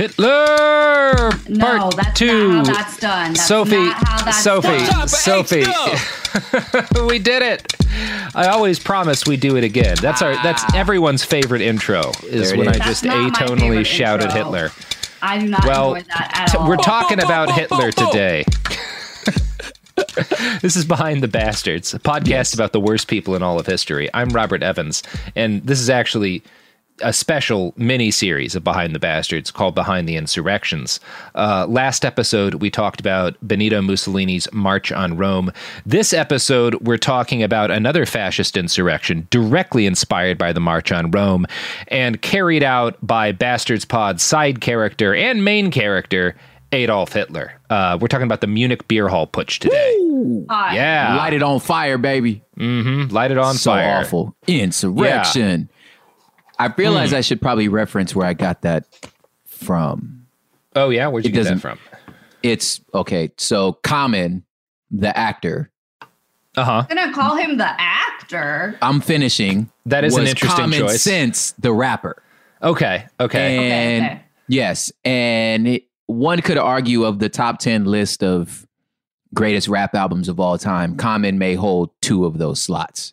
Hitler No, part that's two. not how that's done. That's Sophie, not how that's Sophie, done. Sophie, we did it. I always promise we do it again. That's our. That's everyone's favorite intro. Is There it when I is. just That's not my atonally shouted intro. Hitler. I do not Well, enjoy that at t- all. we're talking about Hitler today. this is Behind the Bastards, a podcast about the worst people in all of history. I'm Robert Evans, and this is actually a special mini series of Behind the Bastards called Behind the Insurrections. Uh, last episode, we talked about Benito Mussolini's March on Rome. This episode, we're talking about another fascist insurrection directly inspired by the March on Rome and carried out by Bastards Pod's side character and main character, Adolf Hitler. Uh, we're talking about the Munich Beer Hall Putsch today. Hi. Yeah. Light it on fire, baby. Mm-hmm. Light it on so fire. awful. Insurrection. I realize I should probably reference where I got that from. Oh, yeah? Where'd you It get that from? It's okay. So Common, the actor, Uh huh. I'm gonna call him the actor. I'm finishing. That is an interesting Common choice. Sense, the rapper. Okay. Okay. And okay. yes, and it, one could argue of the top 10 list of greatest rap albums of all time, Common may hold two of those slots.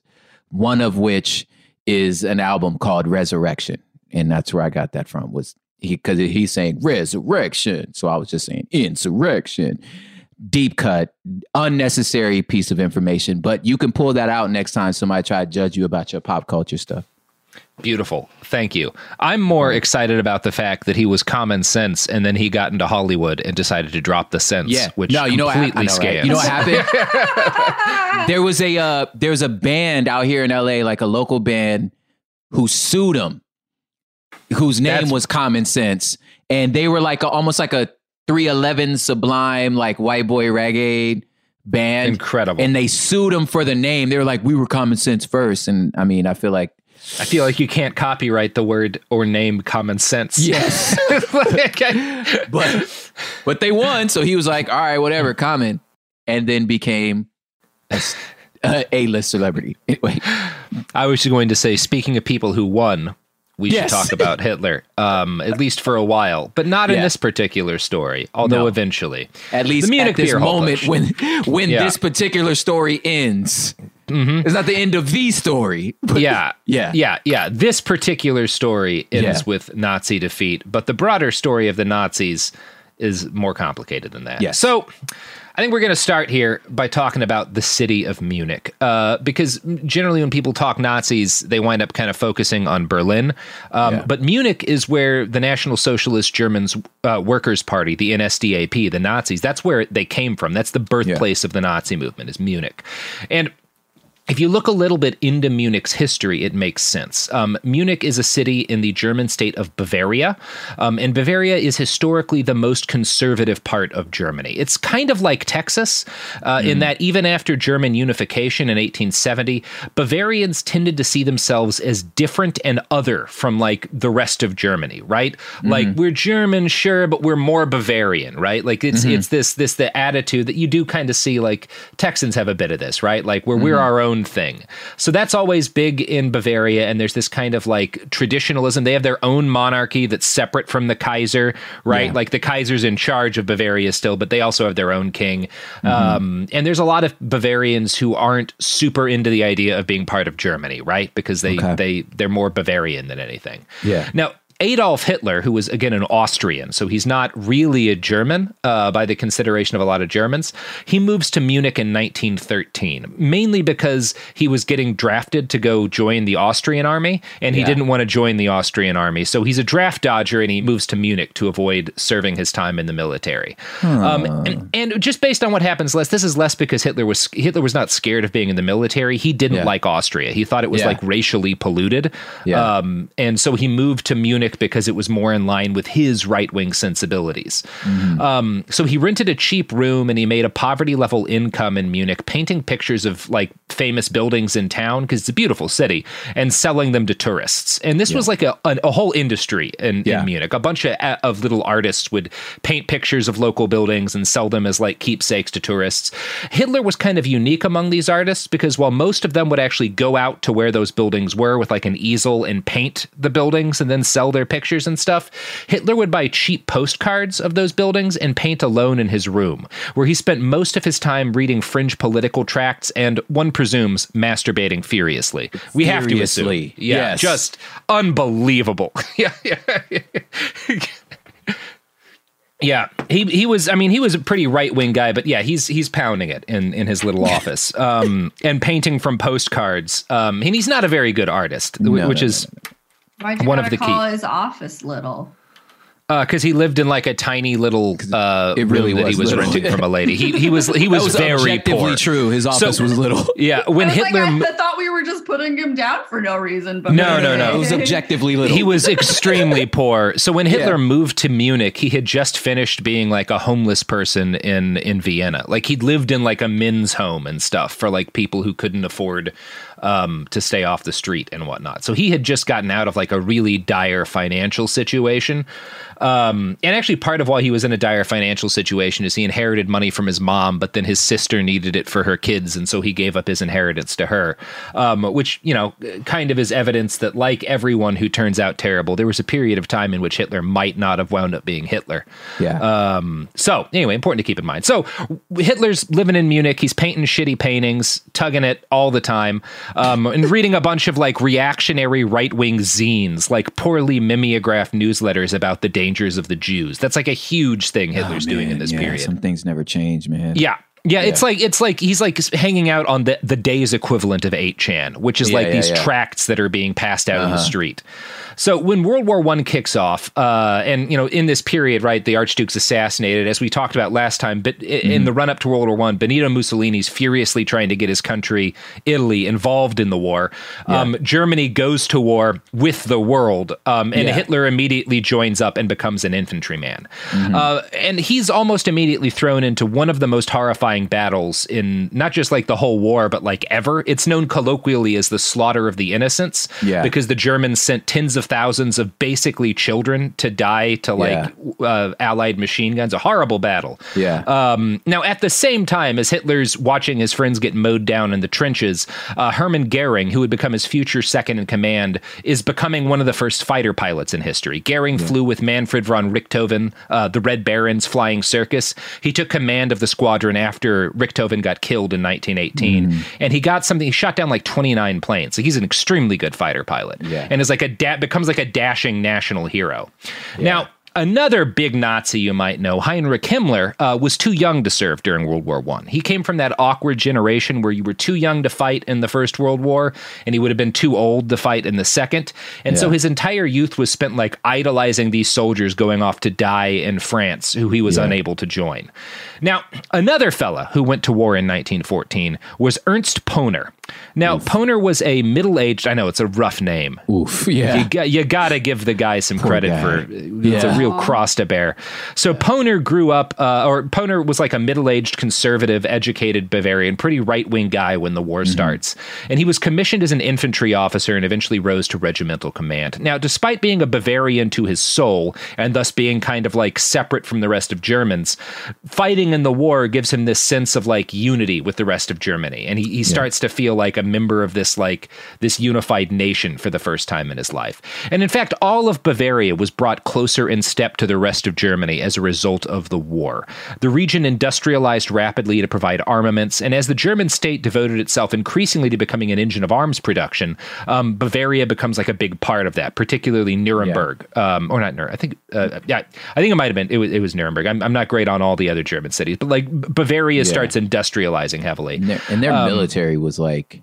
One of which is an album called Resurrection, and that's where I got that from. Was he because he's saying resurrection, so I was just saying insurrection. Deep cut, unnecessary piece of information, but you can pull that out next time somebody try to judge you about your pop culture stuff. Beautiful. Thank you. I'm more excited about the fact that he was common sense and then he got into Hollywood and decided to drop the sense, Yeah. which no, you know what, completely I know, right? You know what happened? there was a uh, there was a band out here in LA, like a local band, who sued him, whose name That's- was Common Sense, and they were like a, almost like a 311 Sublime, like white boy reggae band, Incredible. And they sued him for the name. They were like, "We were Common Sense first. and I mean, I feel like I feel like you can't copyright the word or name common sense. yes, but but they won, so he was like, "All right, whatever, Common," and then became a, a list celebrity. Anyway, I was going to say, speaking of people who won, we Yes. should talk about Hitler, um, at least for a while, but not in this particular story, although No. eventually. at least The Munich at this moment Putsch. when when Yeah. this particular story ends, It's not the end of the story. yeah, yeah, yeah, yeah. This particular story ends Yeah. with Nazi defeat, but the broader story of the Nazis is more complicated than that. Yeah. So. I think we're going to start here by talking about the city of Munich, uh, because generally when people talk Nazis, they wind up kind of focusing on Berlin. Um, Yeah. But Munich is where the National Socialist Germans uh, Workers' Party, the NSDAP, the Nazis, that's where they came from. That's the birthplace of the Nazi movement, is Munich. And if you look a little bit into Munich's history, it makes sense. Um, Munich is a city in the German state of Bavaria, um, and Bavaria is historically the most conservative part of Germany. It's kind of like Texas, uh, in that even after German unification in 1870, Bavarians tended to see themselves as different and other from like the rest of Germany, right? Like we're German, sure, but we're more Bavarian, right? Like it's it's this this the attitude that you do kind of see like Texans have a bit of this, right? Like where we're our own thing. So that's always big in Bavaria and there's this kind of like traditionalism. They have their own monarchy that's separate from the Kaiser, right? Yeah. Like the Kaiser's in charge of Bavaria still, but they also have their own king. Um, and there's a lot of Bavarians who aren't super into the idea of being part of Germany, right? Because they Okay. they they're more Bavarian than anything. Yeah. Now, Adolf Hitler, who was again an Austrian, so he's not really a German uh, by the consideration of a lot of Germans, he moves to Munich in 1913, mainly because he was getting drafted to go join the Austrian army, and he Yeah. didn't want to join the Austrian army. So he's a draft dodger, and he moves to Munich to avoid serving his time in the military. Um, and, and just based on what happens, less this is less because Hitler was Hitler was not scared of being in the military. He didn't Yeah. like Austria. He thought it was Yeah. like racially polluted. Yeah. Um, and so he moved to Munich because it was more in line with his right wing sensibilities. Um, so he rented a cheap room and he made a poverty level income in Munich, painting pictures of like famous buildings in town because it's a beautiful city and selling them to tourists. And this was like a, a, a whole industry in, Yeah. in Munich. A bunch of, of little artists would paint pictures of local buildings and sell them as like keepsakes to tourists. Hitler was kind of unique among these artists because while most of them would actually go out to where those buildings were with like an easel and paint the buildings and then sell their pictures and stuff, Hitler would buy cheap postcards of those buildings and paint alone in his room, where he spent most of his time reading fringe political tracts and, one presumes, masturbating furiously. We have to assume. Yeah, yes. just unbelievable. yeah, yeah. Yeah, he he was. I mean, he was a pretty right wing guy, but yeah, he's he's pounding it in in his little office, um, and painting from postcards. Um, and he's not a very good artist, No, which no, is Why'd you One of the call key- his office little? because he lived in like a tiny little uh, it really room that he was was little. renting from a lady. He he was he was, was very poor. true. His office So- was little. Yeah, when I Hitler. like, I thought we were just putting him down for no reason. But No, no, no. It was objectively little. He was extremely poor. So when Hitler Yeah. moved to Munich, he had just finished being like a homeless person in in Vienna. Like he'd lived in like a men's home and stuff for like people who couldn't afford um, to stay off the street and whatnot. So he had just gotten out of like a really dire financial situation. Um, and actually, part of why he was in a dire financial situation is he inherited money from his mom, but then his sister needed it for her kids, and so he gave up his inheritance to her. Um, which you know, kind of is evidence that, like everyone who turns out terrible, there was a period of time in which Hitler might not have wound up being Hitler. Yeah. Um, so anyway, important to keep in mind. So Hitler's living in Munich. He's painting shitty paintings, tugging it all the time, um, and reading a bunch of like reactionary right wing zines, like poorly mimeographed newsletters about the dangers of the Jews. That's like a huge thing Hitler's doing in this yeah, period. Some things never change, man. Yeah. Yeah, it's like it's like he's like hanging out on the the day's equivalent of 8chan, which is Yeah, like yeah, these yeah. tracts that are being passed out in the Uh-huh. street. So when World War One kicks off, uh, and you know in this period, right, the Archduke's assassinated, as we talked about last time. But Mm-hmm. in the run up to World War One, Benito Mussolini's furiously trying to get his country, Italy, involved in the war. Um, Germany goes to war with the world, um, and Yeah. Hitler immediately joins up and becomes an infantryman. Mm-hmm. Uh, and he's almost immediately thrown into one of the most horrifying battles in not just like the whole war, but like ever. It's known colloquially as the slaughter of the innocents Yeah. because the Germans sent tens of thousands of basically children to die to like uh, Allied machine guns. A horrible battle. Yeah. Um, now, at the same time as Hitler's watching his friends get mowed down in the trenches, uh, Hermann Goering, who would become his future second in command, is becoming one of the first fighter pilots in history. Goering flew with Manfred von Richthofen, uh, the Red Baron's flying circus. He took command of the squadron after Richthofen got killed in 1918, and he got something. He shot down like 29 planes. Like he's an extremely good fighter pilot, Yeah. and is like a dad da- becomes like a dashing national hero. Now. Another big Nazi you might know, Heinrich Himmler, uh, was too young to serve during World War One. He came from that awkward generation where you were too young to fight in the First World War, and he would have been too old to fight in the Second. And so his entire youth was spent like idolizing these soldiers going off to die in France, who he was Yeah. unable to join. Now, another fella who went to war in 1914 was Ernst Pöhner. Now, Pöhner was a middle-aged. I know it's a rough name. Oof. Yeah. You you got to give the guy some credit guy. for it's a Yeah. real cross to bear. So Pöhner grew up, uh, or Pöhner was like a middle-aged, conservative, educated Bavarian, pretty right-wing guy when the war starts, and he was commissioned as an infantry officer and eventually rose to regimental command. Now, despite being a Bavarian to his soul and thus being kind of like separate from the rest of Germans, fighting in the war gives him this sense of like unity with the rest of Germany, and he, he starts to feel like a member of this like this unified nation for the first time in his life. And in fact, all of Bavaria was brought closer in step to the rest of Germany as a result of the war. The region industrialized rapidly to provide armaments, and as the German state devoted itself increasingly to becoming an engine of arms production, um, Bavaria becomes like a big part of that, particularly Nuremberg, um, or not Nuremberg. I think, uh, yeah, I think it might have been. It was, it was Nuremberg. I'm, I'm not great on all the other German cities, but like Bavaria Yeah. starts industrializing heavily. And their, and their um, military was like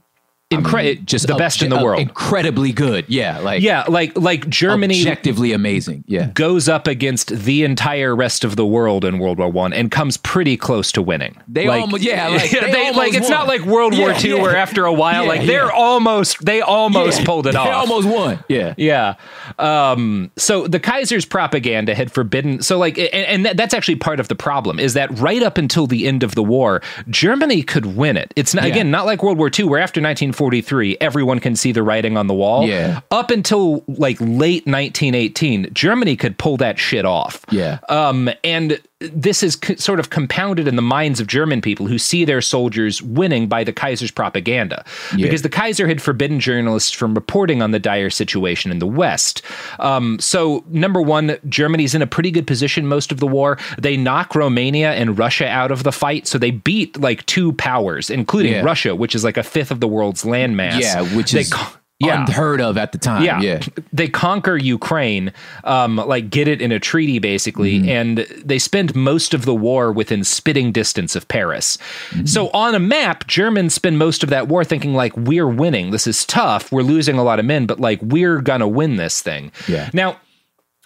Incre- just the best in the world. incredibly good. Yeah, like yeah, like like Germany objectively amazing. Yeah, goes up against the entire rest of the world in World War One and comes pretty close to winning. They like, almo- yeah, like, they almost like it's not like World War Yeah, Two yeah. where after a while, Yeah, like they're almost they almost pulled it they off. They almost won. Yeah, Yeah. Um, so the Kaiser's propaganda had forbidden. So like, and, and that, that's actually part of the problem is that right up until the end of the war, Germany could win it. It's not, again not like World War II, where after 1943 everyone can see the writing on the wall. Yeah. Up until like late 1918, Germany could pull that shit off. Yeah. Um, and this is co- sort of compounded in the minds of German people who see their soldiers winning by the Kaiser's propaganda. Yeah. Because the Kaiser had forbidden journalists from reporting on the dire situation in the West. Um, so, number one, Germany's in a pretty good position most of the war. They knock Romania and Russia out of the fight. So they beat like two powers, including Yeah. Russia, which is like a fifth of the world's landmass. yeah, which They is co- yeah. unheard of at the time. Yeah. Yeah, They conquer Ukraine, um, like get it in a treaty basically, Mm-hmm. and they spend most of the war within spitting distance of Paris. Mm-hmm. So on a map, Germans spend most of that war thinking like we're winning. This is tough. We're losing a lot of men, but like we're gonna win this thing. Yeah. Now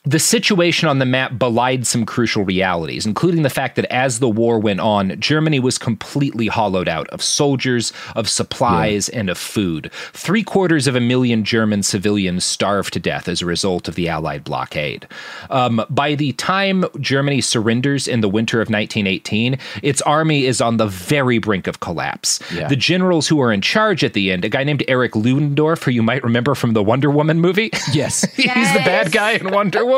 the situation on the map belied some crucial realities, including the fact that as the war went on, Germany was completely hollowed out of soldiers, of supplies, and of food. Three quarters of a million German civilians starved to death as a result of the Allied blockade. Um, by the time Germany surrenders in the winter of 1918, its army is on the very brink of collapse. Yeah. The generals who are in charge at the end, a guy named Eric Ludendorff, who you might remember from the Wonder Woman movie. yes, He's the bad guy in Wonder Woman,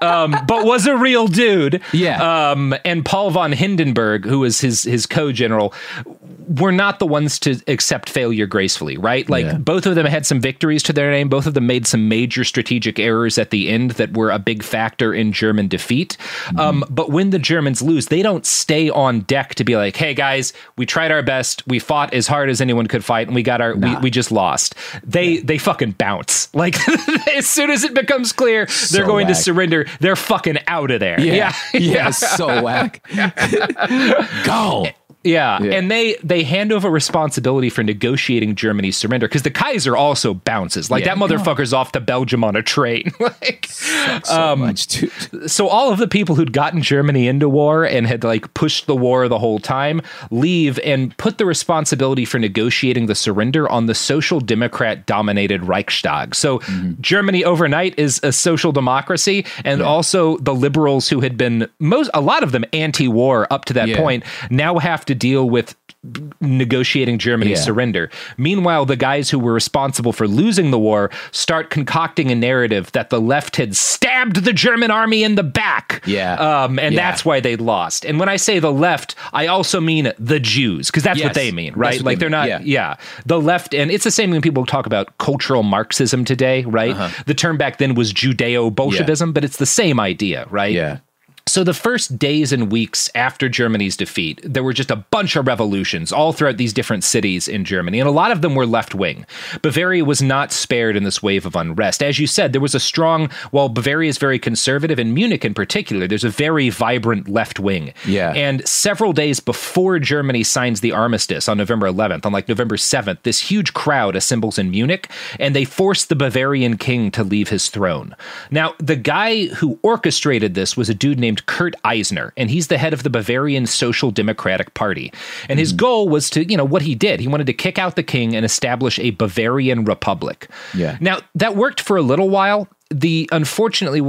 um, but was a real dude. Yeah. Um, and Paul von Hindenburg, who was his his co-general, were not the ones to accept failure gracefully, right? Like Yeah. both of them had some victories to their name. Both of them made some major strategic errors at the end that were a big factor in German defeat. Mm-hmm. Um, but when the Germans lose, they don't stay on deck to be like, "Hey guys, we tried our best. We fought as hard as anyone could fight, and we got our we, we just lost." They they fucking bounce. Like as soon as it becomes clear they're going to surrender, they're fucking out of there. yeah, yeah. yeah. so whack. Go. Yeah. Yeah. and they they hand over responsibility for negotiating Germany's surrender because the Kaiser also bounces. Like Yeah. that motherfucker's off to Belgium on a train. like, So um, much, dude. so all of the people who'd gotten Germany into war and had like pushed the war the whole time leave and put the responsibility for negotiating the surrender on the social democrat dominated Reichstag. So mm-hmm. Germany overnight is a social democracy and also the liberals who had been most a lot of them anti-war up to that Yeah. point now have to deal with negotiating Germany's Yeah. surrender. Meanwhile, the guys who were responsible for losing the war start concocting a narrative that the left had stabbed the German army in the back. Yeah. Um, and Yeah. that's why they lost. And when I say the left, I also mean the Jews, because that's what they mean, right? Like they they're mean, not, yeah. yeah. The left, and it's the same when people talk about cultural Marxism today, right? Uh-huh. The term back then was Judeo Bolshevism, but it's the same idea, right? Yeah. So, the first days and weeks after Germany's defeat, there were just a bunch of revolutions all throughout these different cities in Germany, and a lot of them were left wing. Bavaria was not spared in this wave of unrest. As you said, there was a strong, while Bavaria is very conservative, and Munich in particular, there's a very vibrant left wing. Yeah. And several days before Germany signs the armistice on November 11th, on like November 7th, this huge crowd assembles in Munich, and they force the Bavarian king to leave his throne. Now, the guy who orchestrated this was a dude named Kurt Eisner, and he's the head of the Bavarian Social Democratic Party. And his hmm. goal was to, you know, what he did. He wanted to kick out the king and establish a Bavarian republic. Yeah. Now, that worked for a little while. The unfortunately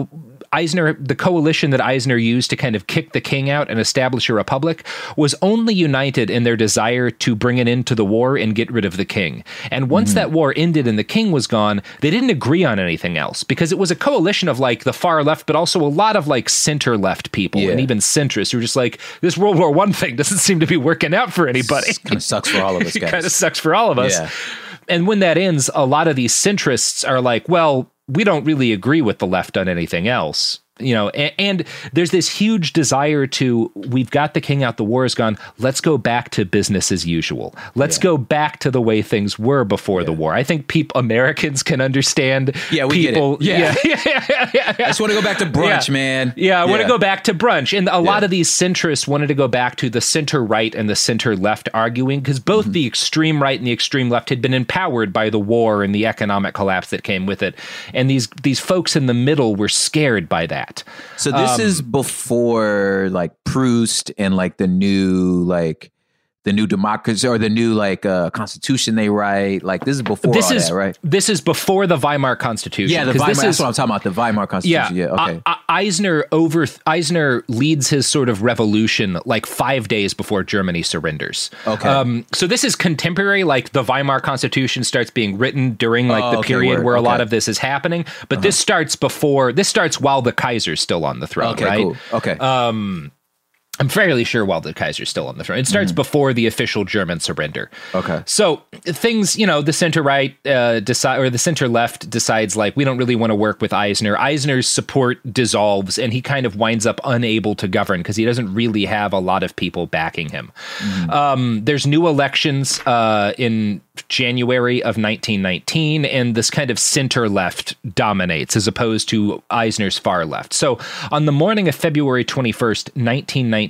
Eisner, the coalition that Eisner used to kind of kick the king out and establish a republic, was only united in their desire to bring an end to the war and get rid of the king. And once hmm. that war ended and the king was gone, they didn't agree on anything else because it was a coalition of like the far left, but also a lot of like center left people Yeah. and even centrists who were just like, this World War One thing doesn't seem to be working out for anybody. Kind of sucks for all of us kind of sucks for all of us. Yeah. And when that ends, a lot of these centrists are like, well, we don't really agree with the left on anything else. You know, and, and there's this huge desire to we've got the king out, the war is gone. Let's go back to business as usual. Let's go back to the way things were before the war. I think people Americans can understand. Yeah, we get it. Yeah. yeah, yeah, yeah, yeah. I just want to go back to brunch, Yeah. man. Yeah, I want to Yeah. go back to brunch. And a lot of these centrists wanted to go back to the center right and the center left arguing because both Mm-hmm. the extreme right and the extreme left had been empowered by the war and the economic collapse that came with it. And these these folks in the middle were scared by that. So this is Um, before like Proust and like the new like the new democracy or the new like uh constitution they write. Like this is before this all is that, right? This is before the Weimar Constitution. Yeah, the Weimar. this That's is- what I'm talking about. The Weimar Constitution. Yeah. okay. I- I- Eisner over Eisner leads his sort of revolution like five days before Germany surrenders. Okay. Um, so this is contemporary. Like the Weimar Constitution starts being written during like Oh, the okay, period word. where a lot Uh-huh. of this is happening. But this starts before. This starts while the Kaiser's still on the throne. okay. right? Cool. Okay. Um, I'm fairly sure while the Kaiser's still on the throne. It starts before the official German surrender. Okay. So things, you know, the center right uh, decide or the center left decides like we don't really want to work with Eisner. Eisner's support dissolves, and he kind of winds up unable to govern because he doesn't really have a lot of people backing him. Um, there's new elections uh, in January of 1919, and this kind of center left dominates as opposed to Eisner's far left. So on the morning of February 21st, 1919,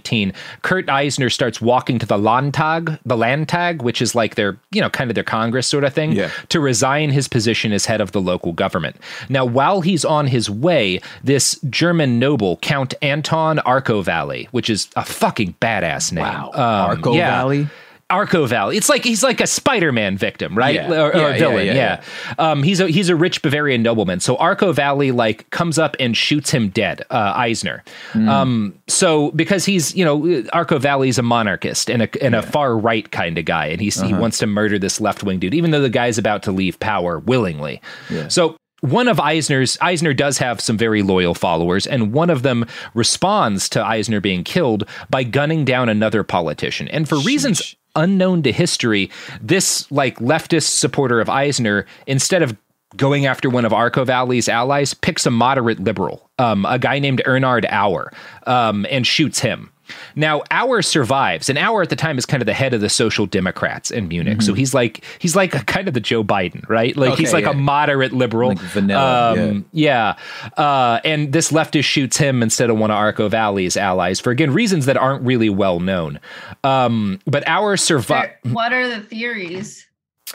Kurt Eisner starts walking to the Landtag, the Landtag, which is like their, you know, kind of their Congress sort of thing, Yeah. to resign his position as head of the local government. Now, while he's on his way, this German noble, Count Anton Arco Valley, which is a fucking badass name. Wow. Um, Arco yeah. Valley? Arco Valley. It's like he's like a Spider-Man victim, right? Yeah. Or, or Yeah, a villain. yeah, Yeah. Um, he's a he's a rich Bavarian nobleman. So Arco Valley like comes up and shoots him dead, uh, Eisner. Hmm. Um, so because he's you know Arco Valley's a monarchist and a and a far right kind of guy, and he's Uh-huh. he wants to murder this left wing dude, even though the guy's about to leave power willingly. So one of Eisner's Eisner does have some very loyal followers, and one of them responds to Eisner being killed by gunning down another politician. And for reasons unknown to history, this like leftist supporter of Eisner, instead of going after one of Arco Valley's allies, picks a moderate liberal, um, a guy named Erhard Auer, um, and shoots him. Now, Auer survives, and Auer at the time is kind of the head of the Social Democrats in Munich. So he's like he's like a, kind of the Joe Biden, right? Like he's like yeah. a moderate liberal, Like vanilla, Um, yeah. Uh, and this leftist shoots him instead of one of Arco Valley's allies for again reasons that aren't really well known. Um, but Auer survives. What are the theories?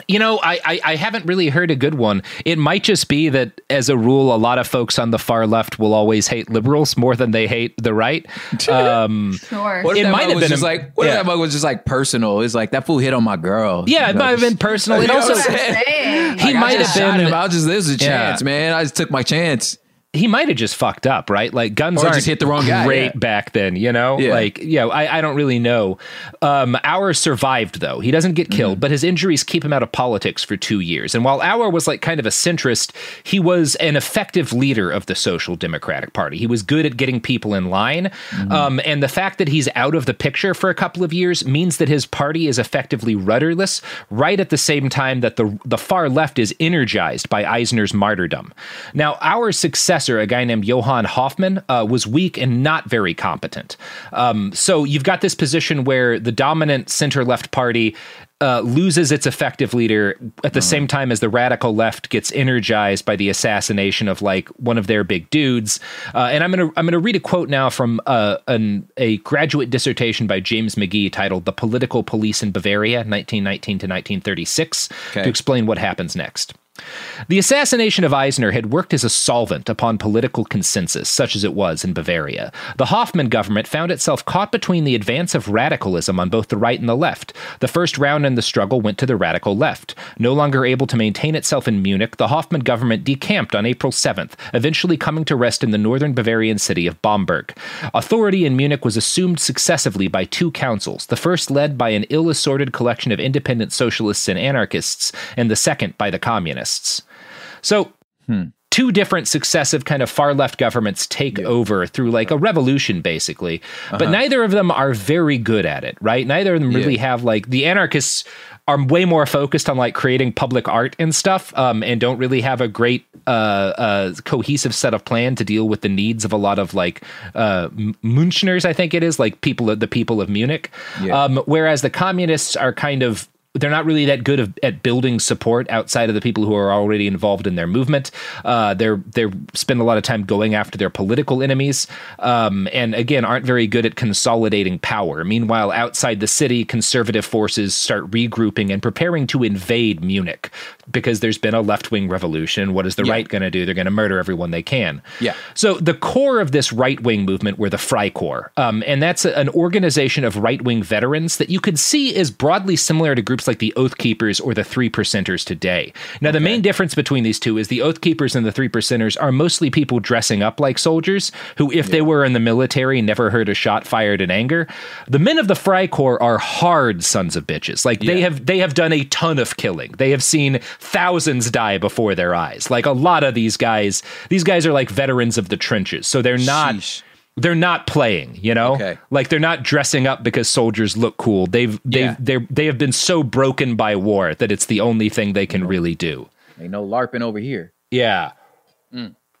You know, I, I I haven't really heard a good one. It might just be that, as a rule, a lot of folks on the far left will always hate liberals more than they hate the right. Um, Sure. What if it might have been just a- like what yeah. if that mug was just like personal? It's like that fool hit on my girl. yeah, it You know, might have been personal. You It know also what I'm saying? Saying. he Like, might have been him. I was just this is a Yeah. chance, man. I just took my chance. He might have just fucked up, right? Like guns Or aren't just hit the wrong guy, great yeah. back then, you know? Yeah. Like, yeah, I, I don't really know. Um, Auer survived though. He doesn't get killed, Mm-hmm. but his injuries keep him out of politics for two years. And while Auer was like kind of a centrist, he was an effective leader of the Social Democratic Party. He was good at getting people in line. Mm-hmm. Um, and the fact that he's out of the picture for a couple of years means that his party is effectively rudderless, right at the same time that the the far left is energized by Eisner's martyrdom. Now, our success a guy named Johann Hoffmann, uh, was weak and not very competent. Um, so you've got this position where the dominant center left party uh, loses its effective leader at the Uh-huh. same time as the radical left gets energized by the assassination of like one of their big dudes. Uh, and I'm gonna I'm gonna read a quote now from uh, an, a graduate dissertation by James McGee titled "The Political Police in Bavaria, 1919 to 1936," Okay. to explain what happens next. The assassination of Eisner had worked as a solvent upon political consensus, such as it was in Bavaria. The Hoffmann government found itself caught between the advance of radicalism on both the right and the left. The first round in the struggle went to the radical left. No longer able to maintain itself in Munich, the Hoffmann government decamped on April 7th, eventually coming to rest in the northern Bavarian city of Bamberg. Authority in Munich was assumed successively by two councils, the first led by an ill assorted collection of independent socialists and anarchists, and the second by the communists. So, two different successive kind of far left governments take over through like a revolution, basically, but Uh-huh. neither of them are very good at it, right? Neither of them really Yeah. have like the anarchists are way more focused on like creating public art and stuff um, and don't really have a great uh, uh, cohesive set of plan to deal with the needs of a lot of like uh, Münchners, I think it is, like people the people of Munich. Yeah. Um, whereas the communists are kind of they're not really that good of, at building support outside of the people who are already involved in their movement. Uh, they're they're spend a lot of time going after their political enemies, um, and again aren't very good at consolidating power. Meanwhile, outside the city, conservative forces start regrouping and preparing to invade Munich because there's been a left wing revolution. What is the Yeah. right going to do? They're going to murder everyone they can. Yeah. So the core of this right wing movement were the Freikorps, um, and that's a- an organization of right wing veterans that you could see is broadly similar to groups like the Oath Keepers or the Three Percenters today. Now, the main difference between these two is the Oath Keepers and the Three Percenters are mostly people dressing up like soldiers who, if they were in the military, never heard a shot fired in anger. The men of the Freikorps are hard sons of bitches. Like they have they have done a ton of killing. They have seen thousands die before their eyes. Like a lot of these guys, these guys are like veterans of the trenches. So they're not Sheesh. they're not playing, you know? Okay. Like they're not dressing up because soldiers look cool. They've they've Yeah. they they have been so broken by war that it's the only thing they can really do. Ain't no LARPing over here. Yeah.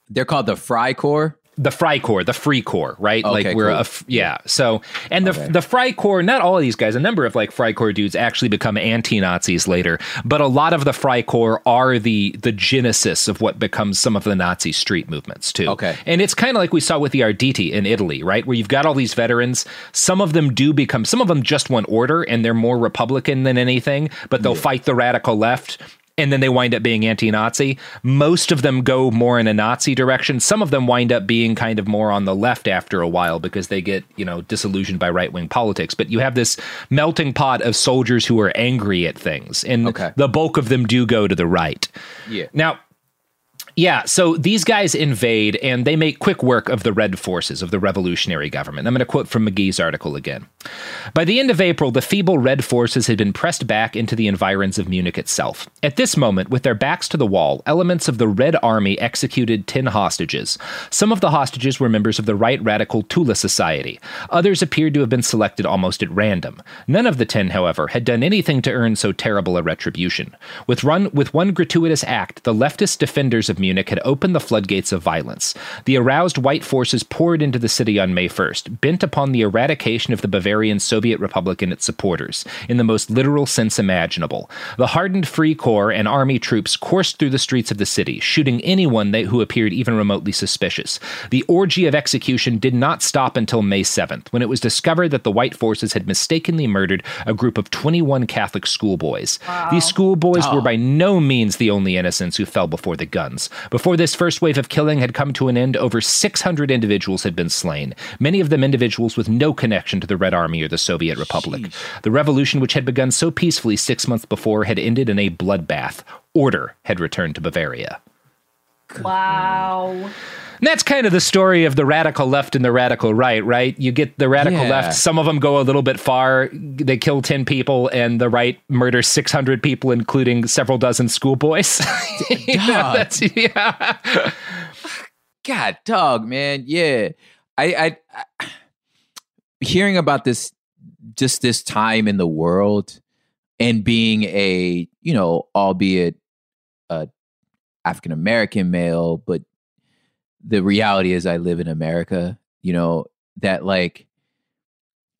They're called the Freikorps. The Freikorps, the Free Corps, right? Okay, like we're cool. a f- yeah. So and the Okay. the Freikorps, not all of these guys, a number of like Freikorps dudes actually become anti-Nazis later, but a lot of the Freikorps are the the genesis of what becomes some of the Nazi street movements too. Okay. and it's kind of like we saw with the Arditi in Italy, right? Where you've got all these veterans. Some of them do become, some of them just want order, and they're more Republican than anything, but they'll fight the radical left and then they wind up being anti-Nazi. Most of them go more in a Nazi direction. Some of them wind up being kind of more on the left after a while because they get, you know, disillusioned by right-wing politics. But you have this melting pot of soldiers who are angry at things, and Okay. the bulk of them do go to the right. Yeah. Now, yeah, so these guys invade and they make quick work of the Red forces of the revolutionary government. I'm going to quote from McGee's article again. By the end of April, the feeble Red forces had been pressed back into the environs of Munich itself. At this moment, with their backs to the wall, elements of the Red Army executed 10 hostages. Some of the hostages were members of the right radical Thule Society. Others appeared to have been selected almost at random. None of the 10, however, had done anything to earn so terrible a retribution. With, run, with one gratuitous act, the leftist defenders of Munich had opened the floodgates of violence. The aroused white forces poured into the city on May 1st, bent upon the eradication of the Bavarian Soviet Republic and its supporters, in the most literal sense imaginable. The hardened Free Corps and army troops coursed through the streets of the city, shooting anyone they, who appeared even remotely suspicious. The orgy of execution did not stop until May 7th, when it was discovered that the white forces had mistakenly murdered a group of 21 Catholic schoolboys. These schoolboys were by no means the only innocents who fell before the guns. Before this first wave of killing had come to an end, over 600 individuals had been slain, many of them individuals with no connection to the Red Army or the Soviet Republic. The revolution, which had begun so peacefully six months before, had ended in a bloodbath. Order had returned to Bavaria. Wow. And that's kind of the story of the radical left and the radical right, right? You get the radical Yeah. left, some of them go a little bit far. They kill 10 people, and the right murders 600 people, including several dozen schoolboys. You know, God. that's- yeah. God, dog, man, yeah. I, I, I hearing about this, just this time in the world, and being a, you know, albeit a African American male, but the reality is I live in America, you know, that like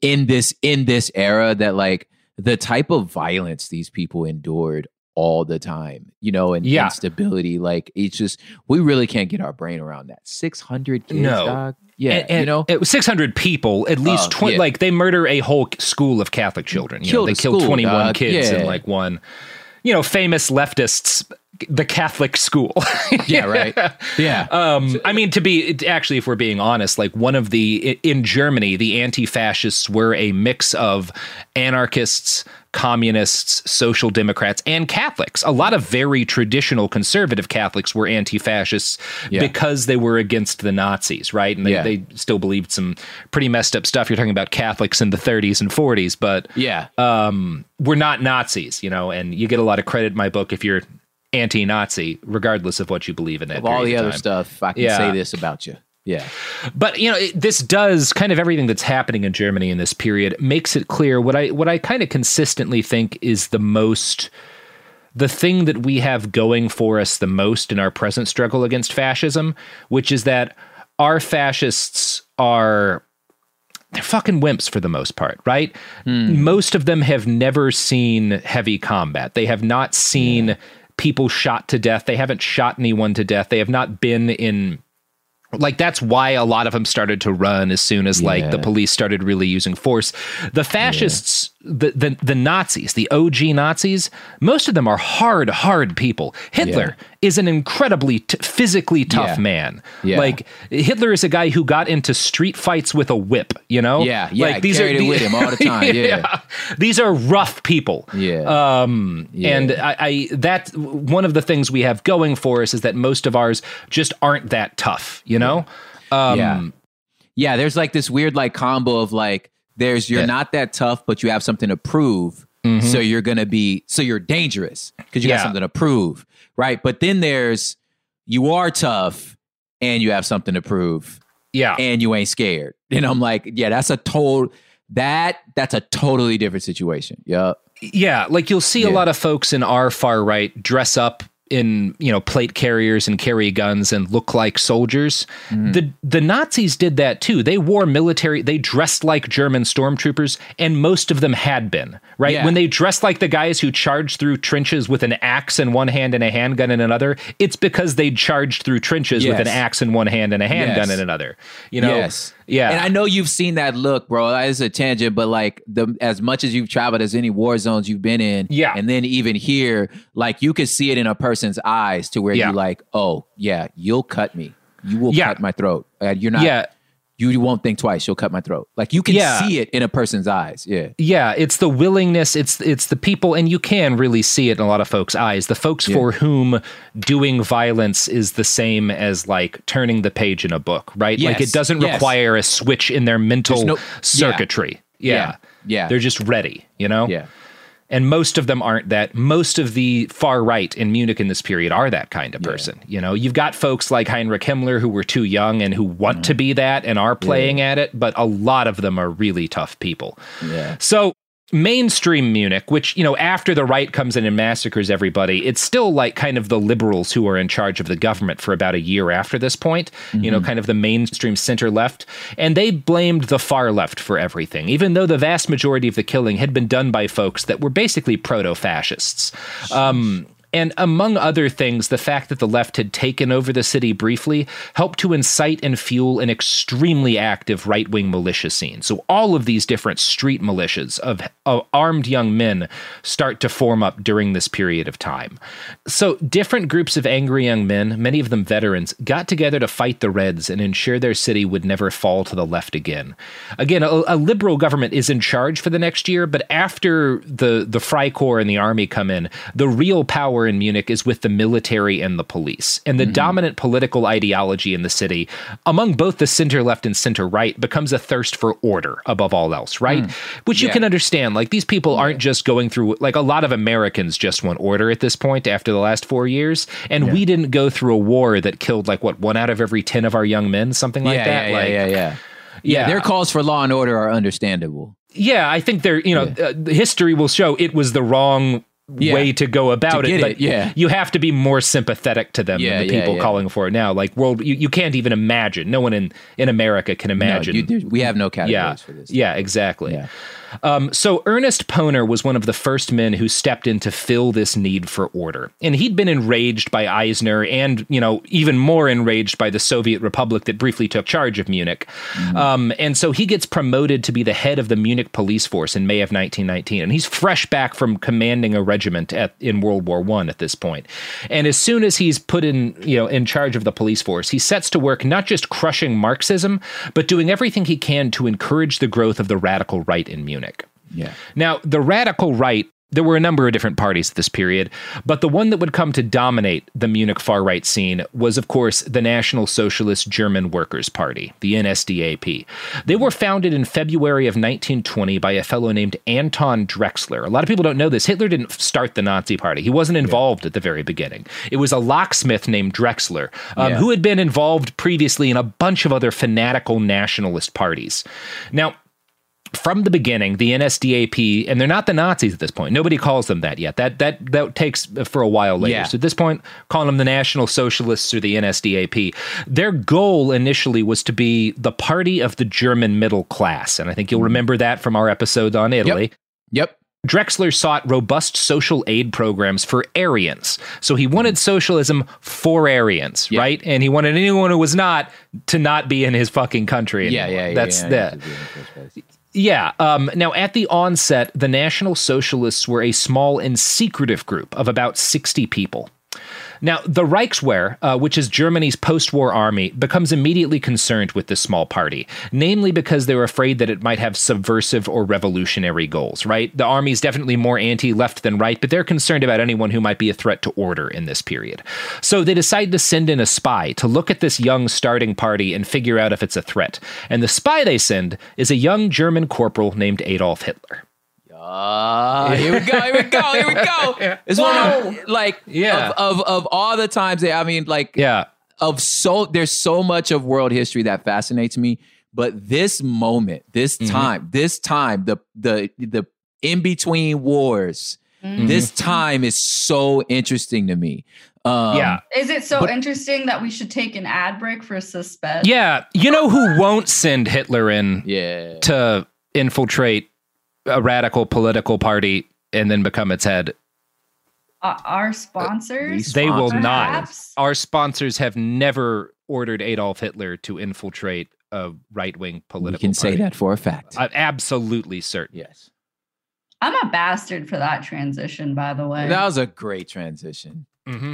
in this in this era that like the type of violence these people endured all the time, you know, and Yeah. instability. Like it's just we really can't get our brain around that. Six hundred kids, No. dog. Yeah, and, and you know, it was 600 people at least Oh, 20 yeah. like they murder a whole school of catholic children you know, they killed 21 dog. kids in like one you know famous leftists the catholic school yeah, right, yeah. um i mean to be actually if we're being honest like one of the in germany the anti-fascists were a mix of anarchists communists social democrats and catholics a lot of very traditional conservative catholics were anti-fascists Yeah. because they were against the nazis right and they, Yeah. they still believed some pretty messed up stuff you're talking about catholics in the 30s and 40s but yeah, um, we're not Nazis, you know, and you get a lot of credit in my book if you're anti-Nazi, regardless of what you believe in of all the other time. stuff, I can Yeah. say this about you. Yeah, But you know, it, this does kind of everything that's happening in Germany in this period makes it clear what I what I kind of consistently think is the most the thing that we have going for us the most in our present struggle against fascism, which is that our fascists are they're fucking wimps for the most part, right? Hmm. Most of them have never seen heavy combat. They have not seen people shot to death. They haven't shot anyone to death. They have not been in like that's why a lot of them started to run as soon as like the police started really using force. The fascists, the, the the Nazis, the OG Nazis, most of them are hard, hard people. Hitler is an incredibly t- physically tough Yeah. man. Yeah. Like Hitler is a guy who got into street fights with a whip. You know, Yeah, yeah, Like these carried are it with him all the time, yeah. these are rough people. yeah, Um, Yeah. and I, I that one of the things we have going for us is that most of ours just aren't that tough. You know. Um, yeah. Yeah, there's like this weird like combo of like there's you're Yeah. not that tough, but you have something to prove. Mm-hmm. So you're gonna be so you're dangerous because you Yeah. got something to prove, right? But then there's you are tough and you have something to prove Yeah. and you ain't scared. And I'm like, yeah, that's a total that that's a totally different situation. Yup. Yeah, like you'll see a lot of folks in our far right dress up in you know plate carriers and carry guns and look like soldiers. Mm-hmm. The the Nazis did that too. They wore military. They dressed like German stormtroopers, and most of them had been right Yeah. when they dressed like the guys who charged through trenches with an axe in one hand and a handgun in another. It's because they charged through trenches with an axe in one hand and a handgun Yes. in another. You know, yes. Yeah, And I know you've seen that look, bro. It's a tangent, but like the as much as you've traveled as any war zones you've been in, Yeah. And then even here, like you can see it in a person's eyes to where Yeah. you're like, oh yeah, you'll cut me. You will Yeah. cut my throat. Uh, you're not. yeah. You won't think twice. You'll cut my throat. Like you can Yeah. see it in a person's eyes. Yeah. Yeah, it's the willingness, it's it's the people and you can really see it in a lot of folks' eyes. The folks Yeah. for whom doing violence is the same as like turning the page in a book, right? like it doesn't yes. require a switch in their mental no- circuitry. Yeah. Yeah. Yeah. They're just ready, you know? Yeah. And most of them aren't that. Most of the far right in Munich in this period are that kind of person. You know, you've got folks like Heinrich Himmler who were too young and who want Mm-hmm. to be that and are playing at it, but a lot of them are really tough people. Yeah. So mainstream Munich, which, you know, after the right comes in and massacres everybody, it's still like kind of the liberals who are in charge of the government for about a year after this point, you know, kind of the mainstream center left. And they blamed the far left for everything, even though the vast majority of the killing had been done by folks that were basically proto fascists. Um, and among other things, the fact that the left had taken over the city briefly helped to incite and fuel an extremely active right wing militia scene. So, all of these different street militias of, of armed young men start to form up during this period of time. So, different groups of angry young men, many of them veterans, got together to fight the Reds and ensure their city would never fall to the left again. Again, a, a liberal government is in charge for the next year, but after the, the Freikorps and the army come in, the real power in Munich is with the military and the police. And the dominant political ideology in the city, among both the center left and center right, becomes a thirst for order above all else, right? Which you can understand. Like these people aren't just going through, like a lot of Americans just want order at this point after the last four years. And we didn't go through a war that killed like what, one out of every 10 of our young men, something like yeah, that. yeah, like, yeah, yeah, yeah. yeah. Their calls for law and order are understandable. Yeah, I think they're, you know, uh, history will show it was the wrong Yeah. way to go about To it. But it, yeah. you have to be more sympathetic to them Yeah, than the people calling for it now. Like world, you, you can't even imagine. No one in in America can No, imagine. you- we have no categories yeah, for this. Yeah, exactly. Um, so Ernest Pöhner was one of the first men who stepped in to fill this need for order, and he'd been enraged by Eisner, and you know even more enraged by the Soviet Republic that briefly took charge of Munich. Um, and so he gets promoted to be the head of the Munich police force in May of 1919, and he's fresh back from commanding a regiment at in World War One at this point. And as soon as he's put in you know in charge of the police force, he sets to work not just crushing Marxism, but doing everything he can to encourage the growth of the radical right in Munich. Yeah. Now, the radical right, there were a number of different parties at this period, but the one that would come to dominate the Munich far right scene was, of course, the National Socialist German Workers' Party, the NSDAP. They were founded in February of 1920 by a fellow named Anton Drexler. A lot of people don't know this. Hitler didn't start the Nazi Party, he wasn't involved at the very beginning. It was a locksmith named Drexler um, Yeah. who had been involved previously in a bunch of other fanatical nationalist parties. Now, from the beginning, the NSDAP, and they're not the Nazis at this point. Nobody calls them that yet. That that that takes uh, for a while later. Yeah. So at this point, calling them the National Socialists or the NSDAP. Their goal initially was to be the party of the German middle class, and I think you'll remember that from our episode on Italy. Yep. Drexler sought robust social aid programs for Aryans. So he wanted socialism for Aryans, right? And he wanted anyone who was not to not be in his fucking country. Yeah, yeah, yeah. That's yeah, that. Yeah. Um, now, at the onset, the National Socialists were a small and secretive group of about 60 people. Now, the Reichswehr, uh, which is Germany's post war army, becomes immediately concerned with this small party, namely because they're afraid that it might have subversive or revolutionary goals, right? The army's definitely more anti left than right, but they're concerned about anyone who might be a threat to order in this period. So they decide to send in a spy to look at this young starting party and figure out if it's a threat. And the spy they send is a young German corporal named Adolf Hitler. Ah, here we go. Here we go. Here we go. It's one of like Yeah. of, of of all the times that I mean, like Yeah. of so there's so much of world history that fascinates me, but this moment, this Mm-hmm. time, this time, the the the in between wars, Mm-hmm. this time is so interesting to me. Um, yeah. Is it so But- interesting that we should take an ad break for suspense? Yeah. You know who won't send Hitler in yeah. to infiltrate a radical political party and then become its head? Uh, our sponsors? They will not. Our sponsors have never ordered Adolf Hitler to infiltrate a right wing political You can say that for a fact. I'm absolutely certain. yes. I'm a bastard for that transition, by the way. That was a great transition. Mm-hmm.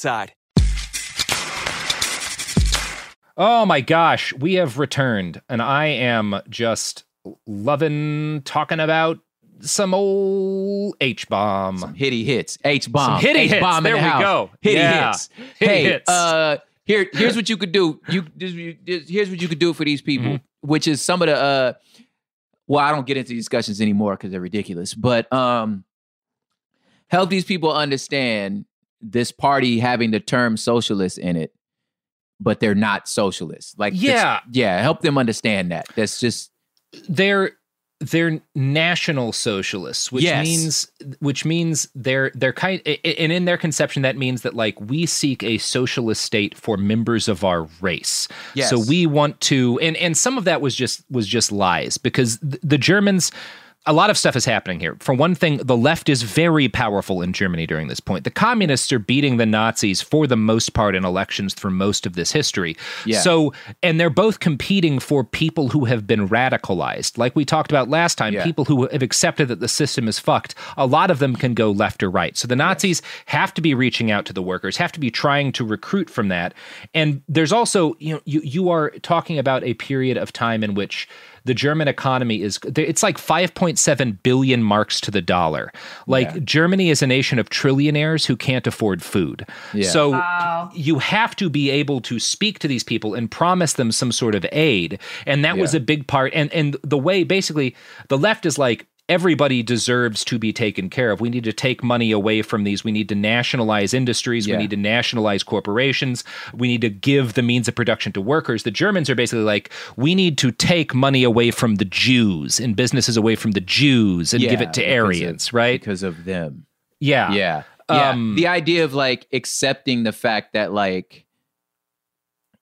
Oh my gosh, we have returned, and I am just loving talking about some old H bomb. Some Hitty hits. H bomb. Hitty H hits. bomb There in the we house. go. Hitty Yeah. hits. Hitty hey, hits. uh here here's what you could do. You this- this- here's what you could do for these people, Mm-hmm. which is some of the uh well, I don't get into discussions anymore because they're ridiculous, but um help these people understand this party having the term socialist in it, but they're not socialists. Like Yeah. yeah, help them understand that. That's just they're they're national socialists, which Yes. means which means they're they're kind and in their conception that means that like we seek a socialist state for members of our race. Yes. So we want to and and some of that was just was just lies because th- the Germans a lot of stuff is happening here. For one thing, the left is very powerful in Germany during this point. The communists are beating the Nazis for the most part in elections through most of this history. Yeah. So, and they're both competing for people who have been radicalized. Like we talked about last time, Yeah. people who have accepted that the system is fucked. A lot of them can go left or right. So the Nazis have to be reaching out to the workers, have to be trying to recruit from that. And there's also, you know, you you are talking about a period of time in which the German economy is it's like 5.7 billion marks to the dollar. Like Yeah. Germany is a nation of trillionaires who can't afford food. Yeah. So Wow. you have to be able to speak to these people and promise them some sort of aid. And that was a big part and and the way basically the left is like everybody deserves to be taken care of. We need to take money away from these. We need to nationalize industries. Yeah. We need to nationalize corporations. We need to give the means of production to workers. The Germans are basically like, we need to take money away from the Jews and businesses away from the Jews and give it to because of- Aryans, right? Because of them. Yeah. Yeah. Yeah. Um, the idea of like accepting the fact that like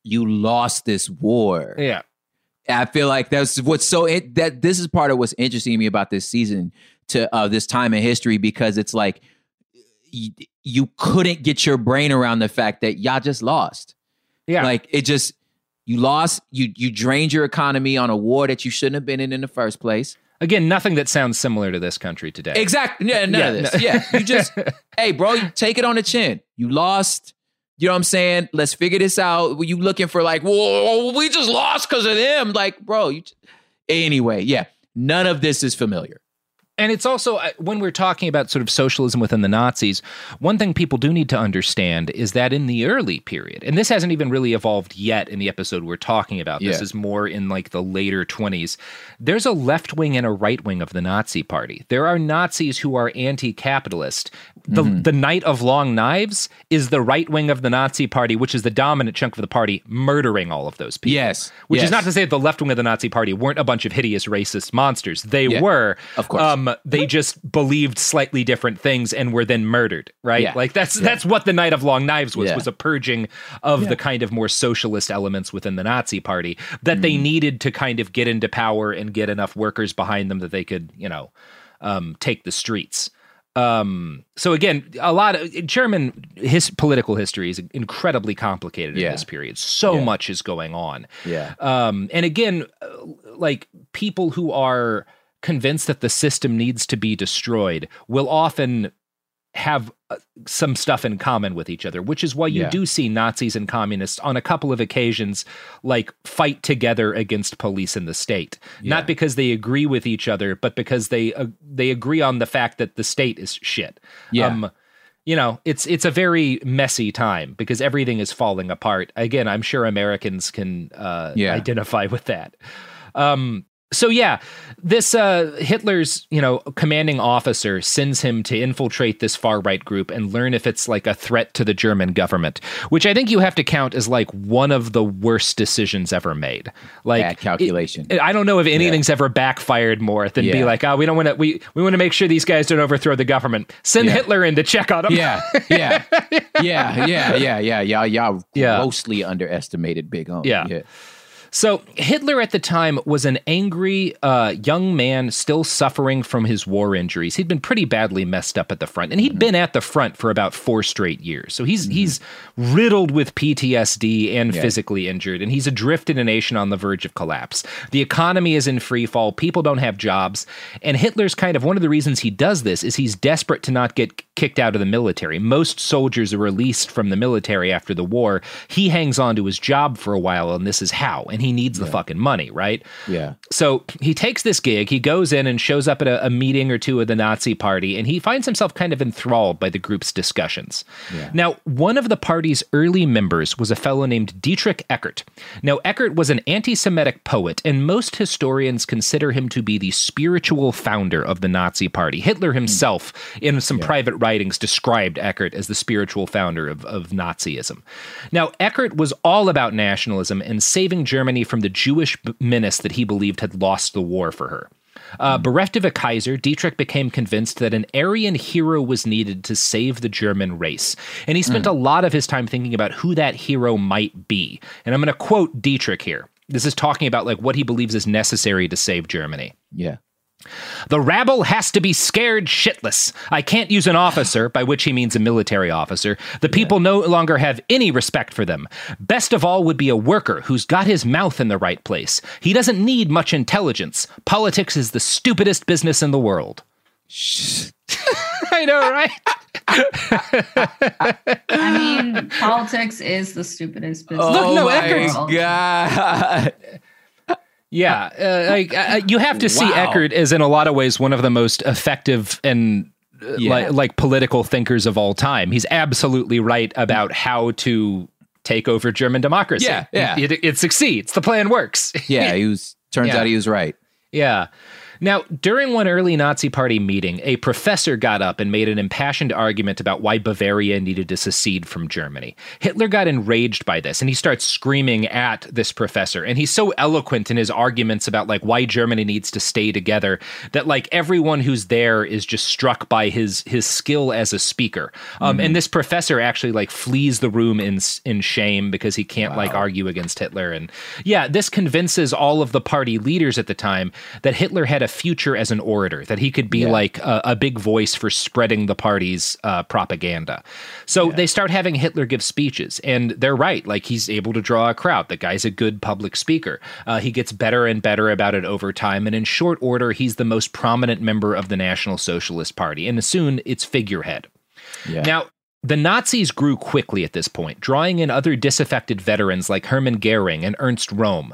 you lost this war. Yeah. I feel like that's what's so it, that this is part of what's interesting to me about this season to uh, this time in history because it's like y- you couldn't get your brain around the fact that y'all just lost. Yeah. Like it just you lost you you drained your economy on a war that you shouldn't have been in in the first place. Again, nothing that sounds similar to this country today. Exactly. Yeah, none of Yeah, this. no. Yeah. You just, hey, bro, you take it on the chin. You lost. You know what I'm saying? Let's figure this out. Were you looking for like, whoa, we just lost because of them? Like, bro, you. Anyway, yeah. None of this is familiar. And it's also, uh, when we're talking about sort of socialism within the Nazis, one thing people do need to understand is that in the early period, and this hasn't even really evolved yet in the episode we're talking about, this is more in like the later 20s, there's a left wing and a right wing of the Nazi party. There are Nazis who are anti capitalist. The, Mm-hmm. the Night of Long Knives is the right wing of the Nazi party, which is the dominant chunk of the party, murdering all of those people. Yes. Which is not to say that the left wing of the Nazi party weren't a bunch of hideous racist monsters. They Yeah. were. Of course. Um, they just believed slightly different things and were then murdered, right? Yeah. Like that's Yeah. that's what the Night of Long Knives was Yeah. was a purging of Yeah. the kind of more socialist elements within the Nazi party that they Mm-hmm. needed to kind of get into power and get enough workers behind them that they could, you know, um, take the streets. Um, so again, a lot of German his political history is incredibly complicated Yeah. in this period. So Yeah. much is going on. Yeah. Um, and again, uh, like people who are convinced that the system needs to be destroyed will often have uh, some stuff in common with each other, which is why you Yeah. do see Nazis and communists on a couple of occasions like fight together against police and the state. Yeah. Not because they agree with each other, but because they uh, they agree on the fact that the state is shit. Um, Yeah. you know, it's it's a very messy time because everything is falling apart. Again, I'm sure Americans can uh, Yeah. identify with that. Um, so yeah, this uh, Hitler's you know commanding officer sends him to infiltrate this far right group and learn if it's like a threat to the German government, which I think you have to count as like one of the worst decisions ever made. Like Bad calculation. it- I don't know if anything's ever backfired more than be like, oh, we don't want to we we want to make sure these guys don't overthrow the government. Send Yeah. Hitler in to check on them. Yeah, yeah, yeah, yeah, yeah, yeah. Yeah. grossly underestimated Big Homie. Yeah. So Hitler at the time was an angry uh, young man still suffering from his war injuries. He'd been pretty badly messed up at the front, and he had been at the front for about four straight years. So he's he's riddled with PTSD and Yeah. physically injured, and he's adrift in a nation on the verge of collapse. The economy is in free fall. People don't have jobs, and Hitler's kind of one of the reasons he does this is he's desperate to not get kicked out of the military. Most soldiers are released from the military after the war. He hangs on to his job for a while, and this is how. And he needs the fucking money, right? Yeah. So he takes this gig, he goes in and shows up at a, a meeting or two of the Nazi party, and he finds himself kind of enthralled by the group's discussions. Yeah. Now, one of the party's early members was a fellow named Dietrich Eckart. Now, Eckart was an anti Semitic poet, and most historians consider him to be the spiritual founder of the Nazi party. Hitler himself, in some private writings, described Eckart as the spiritual founder of, of Nazism. Now, Eckart was all about nationalism and saving Germany from the Jewish menace that he believed had lost the war for her. Uh, bereft of a Kaiser, Dietrich became convinced that an Aryan hero was needed to save the German race. And he spent a lot of his time thinking about who that hero might be. And I'm going to quote Dietrich here. This is talking about like what he believes is necessary to save Germany. Yeah. The rabble has to be scared shitless. I can't use an officer, by which he means a military officer. The people no longer have any respect for them. Best of all would be a worker who's got his mouth in the right place. He doesn't need much intelligence. Politics is the stupidest business in the world. Shh I know, right? I mean, politics is the stupidest business. Oh Look, no, in the Eckart's- God. Yeah, uh, like uh, you have to see Eckart as in a lot of ways one of the most effective and uh, Yeah. like, like political thinkers of all time. He's absolutely right about how to take over German democracy. Yeah, yeah. It, it, it succeeds. The plan works. Yeah, he was. Turns Yeah. out he was right. Yeah. Now, during one early Nazi Party meeting, a professor got up and made an impassioned argument about why Bavaria needed to secede from Germany. Hitler got enraged by this and he starts screaming at this professor. And he's so eloquent in his arguments about like why Germany needs to stay together that like everyone who's there is just struck by his his skill as a speaker. Um, And this professor actually like flees the room in in shame because he can't like argue against Hitler. And yeah, this convinces all of the party leaders at the time that Hitler had a future as an orator, that he could be Yeah. like a, a big voice for spreading the party's uh, propaganda. So they start having Hitler give speeches, and they're right. Like he's able to draw a crowd. The guy's a good public speaker. Uh, he gets better and better about it over time. And in short order, he's the most prominent member of the National Socialist Party, and soon its figurehead. Yeah. Now, the Nazis grew quickly at this point, drawing in other disaffected veterans like Hermann Goering and Ernst Röhm.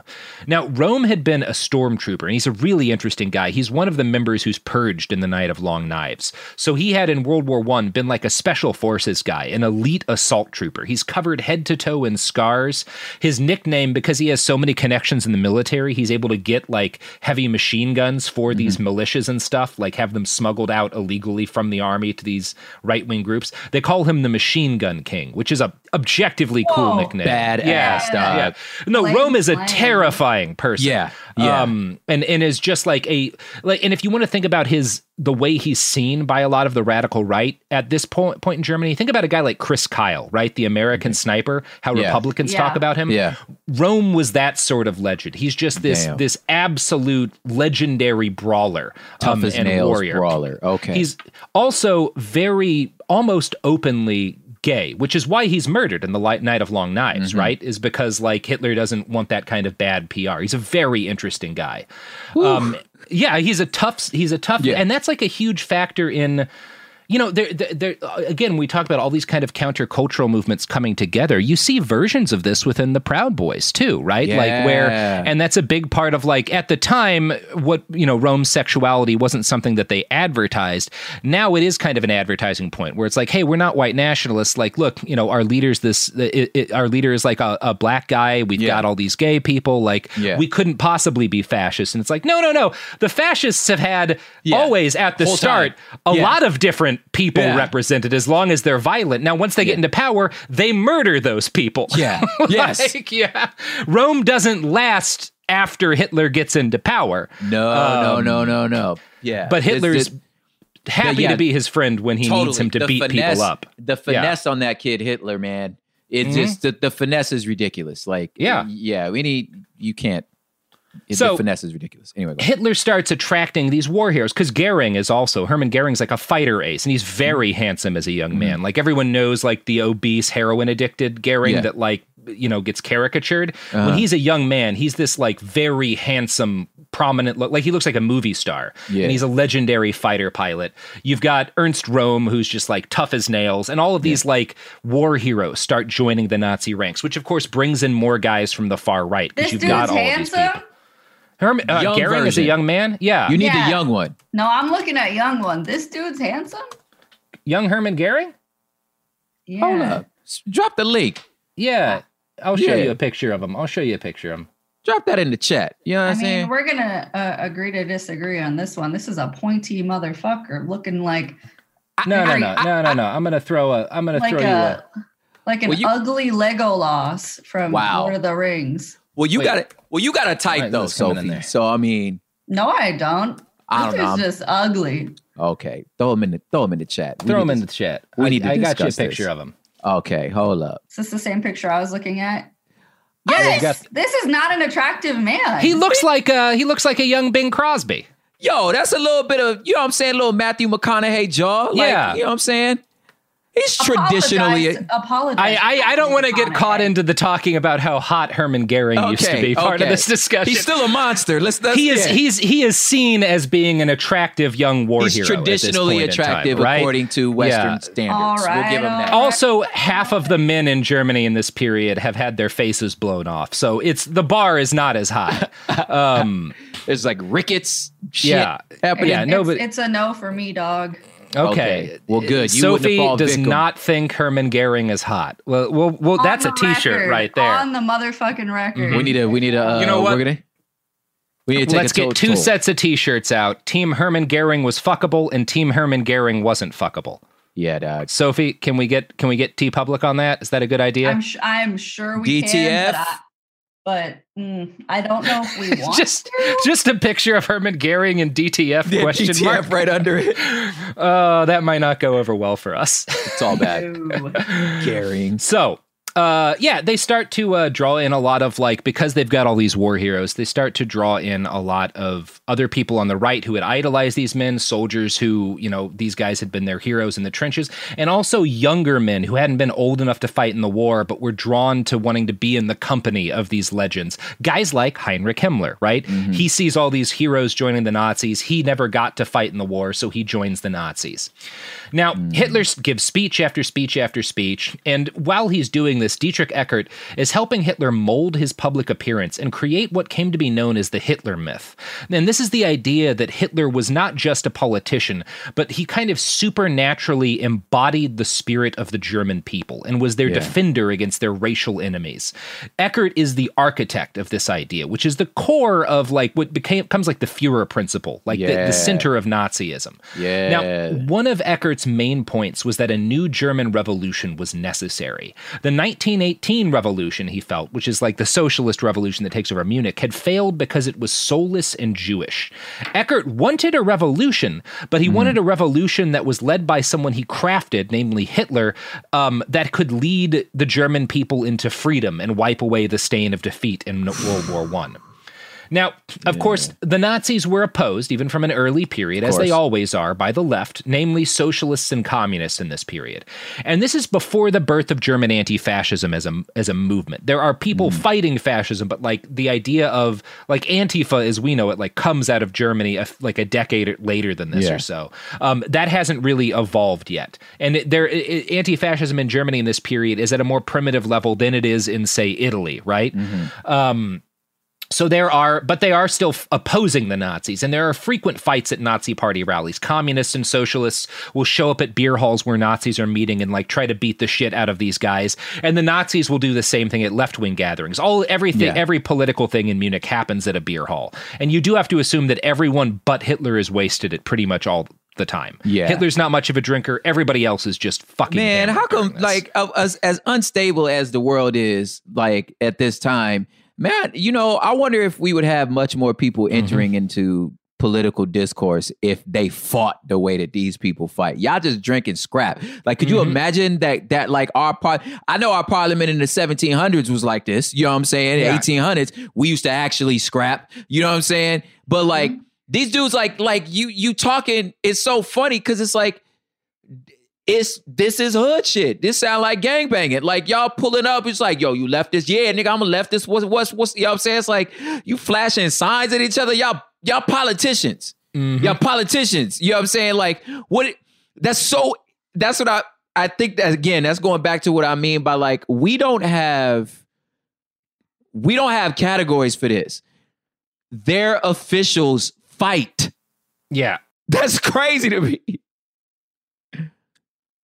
Now, Röhm had been a stormtrooper, and he's a really interesting guy. He's one of the members who's purged in the Night of Long Knives. So he had in World War I been like a special forces guy, an elite assault trooper. He's covered head to toe in scars. His nickname, because he has so many connections in the military, he's able to get like heavy machine guns for mm-hmm. these militias and stuff, like have them smuggled out illegally from the army to these right wing groups. They call him him the Machine Gun King, which is a objectively cool Whoa. nickname. Badass, yeah, dog. yeah. No, Plain Röhm is a plain. terrifying person. Yeah, yeah. Um, and and is just like a like, and if you want to think about his the way he's seen by a lot of the radical right at this point point in Germany, think about a guy like Chris Kyle, right, the American sniper. How Mm-hmm. Yeah. Republicans Yeah. talk about him. Yeah. Röhm was that sort of legend. He's just this Damn. this absolute legendary brawler, Tough um, as and nails warrior. brawler. Okay. He's also very almost openly gay, which is why he's murdered in the light night of long knives, Mm-hmm. right? Is because like Hitler doesn't want that kind of bad PR. He's a very interesting guy. Um, yeah, he's a tough. He's a tough, Yeah. and that's like a huge factor in. You know, there, there, again, we talk about all these kind of countercultural movements coming together. You see versions of this within the Proud Boys too, right? Like where, and that's a big part of like at the time, what you know, Röhm's sexuality wasn't something that they advertised. Now it is kind of an advertising point where it's like, hey, we're not white nationalists. Like, look, you know, our leaders, this, it, it, our leader is like a, a black guy. We've Yeah. got all these gay people. Like, Yeah. we couldn't possibly be fascists. And it's like, no, no, no. The fascists have had Yeah. always at the Whole start time. a Yeah. lot of different people Yeah. represented as long as they're violent. Now, once they get into power, they murder those people. Yeah. Yes. like, yeah. Röhm doesn't last after Hitler gets into power. no, no, Um, no, no, no. Yeah. But It's- Hitler's it- happy yeah, to be his friend when he needs him to The beat finesse- people up. The finesse on that kid Hitler, man. It's Mhm. just the, the finesse is ridiculous. Like, Yeah. yeah. We need you can't. It, So- the finesse is ridiculous. Anyway. Hitler starts attracting these war heroes because Goering is also Hermann Goering's like a fighter ace, and he's very Mm-hmm. handsome as a young man. Like everyone knows, like the obese heroin addicted Goering Yeah. that like you know gets caricatured. Uh-huh. When he's a young man, he's this like very handsome, prominent look. Like he looks like a movie star, Yeah. and he's a legendary fighter pilot. You've got Ernst Röhm, who's just like tough as nails, and all of these like war heroes start joining the Nazi ranks, which of course brings in more guys from the far right because you've got all of these people. Hermann, uh, Young Goering is a young man. Yeah, You need Yeah. the young one. No, I'm looking at young one. This dude's handsome. young Hermann Goering. Yeah. Hold up. Drop the link. Yeah, I'll show Yeah. you a picture of him. I'll show you a picture of him. Drop that in the chat. You know what I I'm mean, saying? we're gonna uh, agree to disagree on this one. This is a pointy motherfucker looking like No, no, I- no, no, no, no. I'm gonna throw a. I'm gonna like throw you a a. like an Well, you- ugly Legolas from Wow. Lord of the Rings. Well, you Wait. got it. Well, you got to type Alright, though, let's come in Sophie. So I mean, No, I don't. I this don't know. is I'm- just ugly. okay. Throw him in the throw him in the chat. We Throw need him in the chat. we I, need to I got you a picture this. of him. Okay, hold up. Is this the same picture I was looking at? Yeah, Yes, you got- this is not an attractive man. He looks like uh he looks like a young Bing Crosby. Yo, that's a little bit of you know what I'm saying, a little Matthew McConaughey jaw. Like, Yeah. you know what I'm saying? He's traditionally Apologize- apologize. I I, I don't want to get caught into the talking about how hot Hermann Goering used to be part of this discussion. He's still a monster. Let's that's he is yeah. he's he is seen as being an attractive young war He's hero. at this traditionally point in time, attractive right? according to Western Yeah. standards. All we'll give him that. all Also, half of the men in Germany in this period have had their faces blown off, so it's the bar is not as high. Um, There's like rickets shit Yeah. happening. Yeah, no, it's, but- it's a no for me, dog. Okay. Okay. Well, good. You Sophie does victim. not think Hermann Goering is hot. Well, well, well that's a On the T-shirt record, right there. On the motherfucking record. We need a we need a uh, You know what? We're gonna, we need to take Let's a get two toe. sets of T-shirts out. Team Hermann Goering was fuckable, and Team Hermann Goering wasn't fuckable. Yeah, dog. Sophie, can we get can we get TeePublic on that? Is that a good idea? I'm, sh- I'm sure we DTF? can, but, I, but mm, I don't know if we want just to. just a picture of Hermann Goering and DTF Yeah, question DTF mark right under it. Oh, that might not go over well for us. It's all bad. Ooh. Carrying. So, uh, yeah, they start to uh, draw in a lot of like because they've got all these war heroes. They start to draw in a lot of other people on the right who had idolized these men, soldiers who you know these guys had been their heroes in the trenches, and also younger men who hadn't been old enough to fight in the war but were drawn to wanting to be in the company of these legends. Guys like Heinrich Himmler, right? He sees all these heroes joining the Nazis. He never got to fight in the war, so he joins the Nazis. Now, Hitler gives speech after speech after speech, and while he's doing this, this, Dietrich Eckart is helping Hitler mold his public appearance and create what came to be known as the Hitler myth. And this is the idea that Hitler was not just a politician, but he kind of supernaturally embodied the spirit of the German people and was their Yeah. defender against their racial enemies. Eckart is the architect of this idea, which is the core of like what became becomes like the Führer principle, like the, Yeah. the center of Nazism. Yeah. Now, one of Eckart's main points was that a new German revolution was necessary. The 1918 revolution, he felt, which is like the socialist revolution that takes over Munich, had failed because it was soulless and Jewish. Eckart wanted a revolution, but he wanted a revolution that was led by someone he crafted, namely Hitler, um, that could lead the German people into freedom and wipe away the stain of defeat in World War One. Now, of course, the Nazis were opposed, even from an early period, as they always are, by the left, namely socialists and communists in this period. And this is before the birth of German anti-fascism as a as a movement. There are people fighting fascism, but like the idea of like Antifa, as we know it, like comes out of Germany a, like a decade later than this Yeah. or so. Um, that hasn't really evolved yet. And it, there, it, anti-fascism in Germany in this period is at a more primitive level than it is in, say, Italy, right? Um, so there are, but they are still f- opposing the Nazis, and there are frequent fights at Nazi party rallies. Communists and socialists will show up at beer halls where Nazis are meeting and like try to beat the shit out of these guys, and the Nazis will do the same thing at left wing gatherings. All everything, Yeah. every political thing in Munich happens at a beer hall, and you do have to assume that everyone but Hitler is wasted at pretty much all the time. Yeah. Hitler's not much of a drinker. Everybody else is just fucking. Man, how come like as as unstable as the world is like at this time, man, you know, I wonder if we would have much more people Mm-hmm. entering into political discourse if they fought the way that these people fight. Y'all just drinking scrap. Like could you Mm-hmm. imagine that that like our part I know our parliament in the 1700s was like this, you know what I'm saying? Yeah. 1800s, we used to actually scrap, you know what I'm saying? But like these dudes like like you you talking it's so funny cuz it's like it's this is hood shit. This sound like gang banging. Like y'all pulling up, it's like, yo, you left this. Yeah, nigga, I'm a left this. What's what's what's you know what I'm saying? It's like you flashing signs at each other. Y'all, y'all politicians. Mm-hmm. Y'all politicians. You know what I'm saying? Like, what it- that's so that's what I I think that again, that's going back to what I mean by like, we don't have we don't have categories for this. Their officials fight. yeah. That's crazy to me.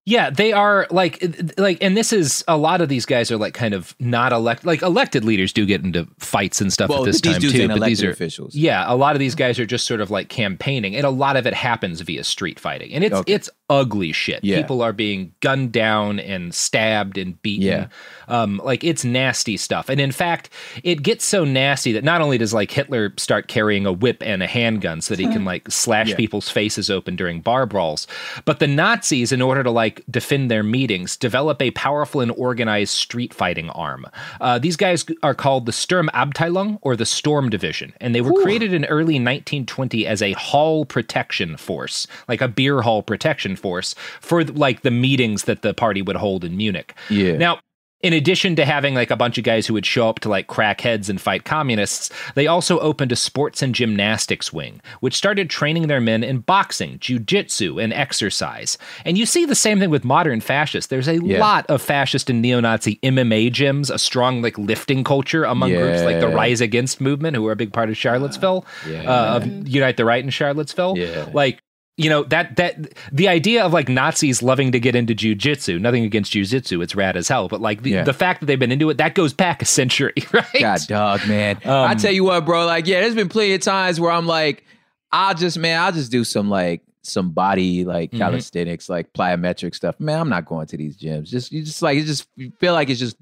Yeah, they are like like and this is a lot of these guys are like kind of not elect like elected leaders do get into fights and stuff Well, at this time too, but these are officials. Yeah, a lot of these guys are just sort of like campaigning and a lot of it happens via street fighting. And it's Okay. it's ugly shit. Yeah. People are being gunned down and stabbed and beaten. Yeah. Um like it's nasty stuff. And in fact, it gets so nasty that not only does like Hitler start carrying a whip and a handgun so that he can like slash Yeah. people's faces open during bar brawls, but the Nazis in order to like defend their meetings develop a powerful and organized street fighting arm. Uh, these guys are called the Sturmabteilung or the Storm Division, and they were created in early 1920 as a hall protection force, like a beer hall protection force for like the meetings that the party would hold in Munich. Yeah. Now, in addition to having like a bunch of guys who would show up to like crack heads and fight communists, they also opened a sports and gymnastics wing, which started training their men in boxing, jujitsu, and exercise. And you see the same thing with modern fascists. There's a Yeah. lot of fascist and neo-Nazi MMA gyms, a strong like lifting culture among groups like the Rise Against movement, who are a big part of Charlottesville, Yeah. uh, of Unite the Right in Charlottesville. Yeah. Like you know that that the idea of like Nazis loving to get into jujitsu, nothing against jujitsu, it's rad as hell, but like the, Yeah. the fact that they've been into it, that goes back a century, right? God dog, man. Um, I tell you what, bro. Like, yeah, there's been plenty of times where I'm like, I'll just, man, I'll just do some like some body like Mhm. calisthenics, like plyometric stuff. Man, I'm not going to these gyms. Just you just like you just you feel like it's just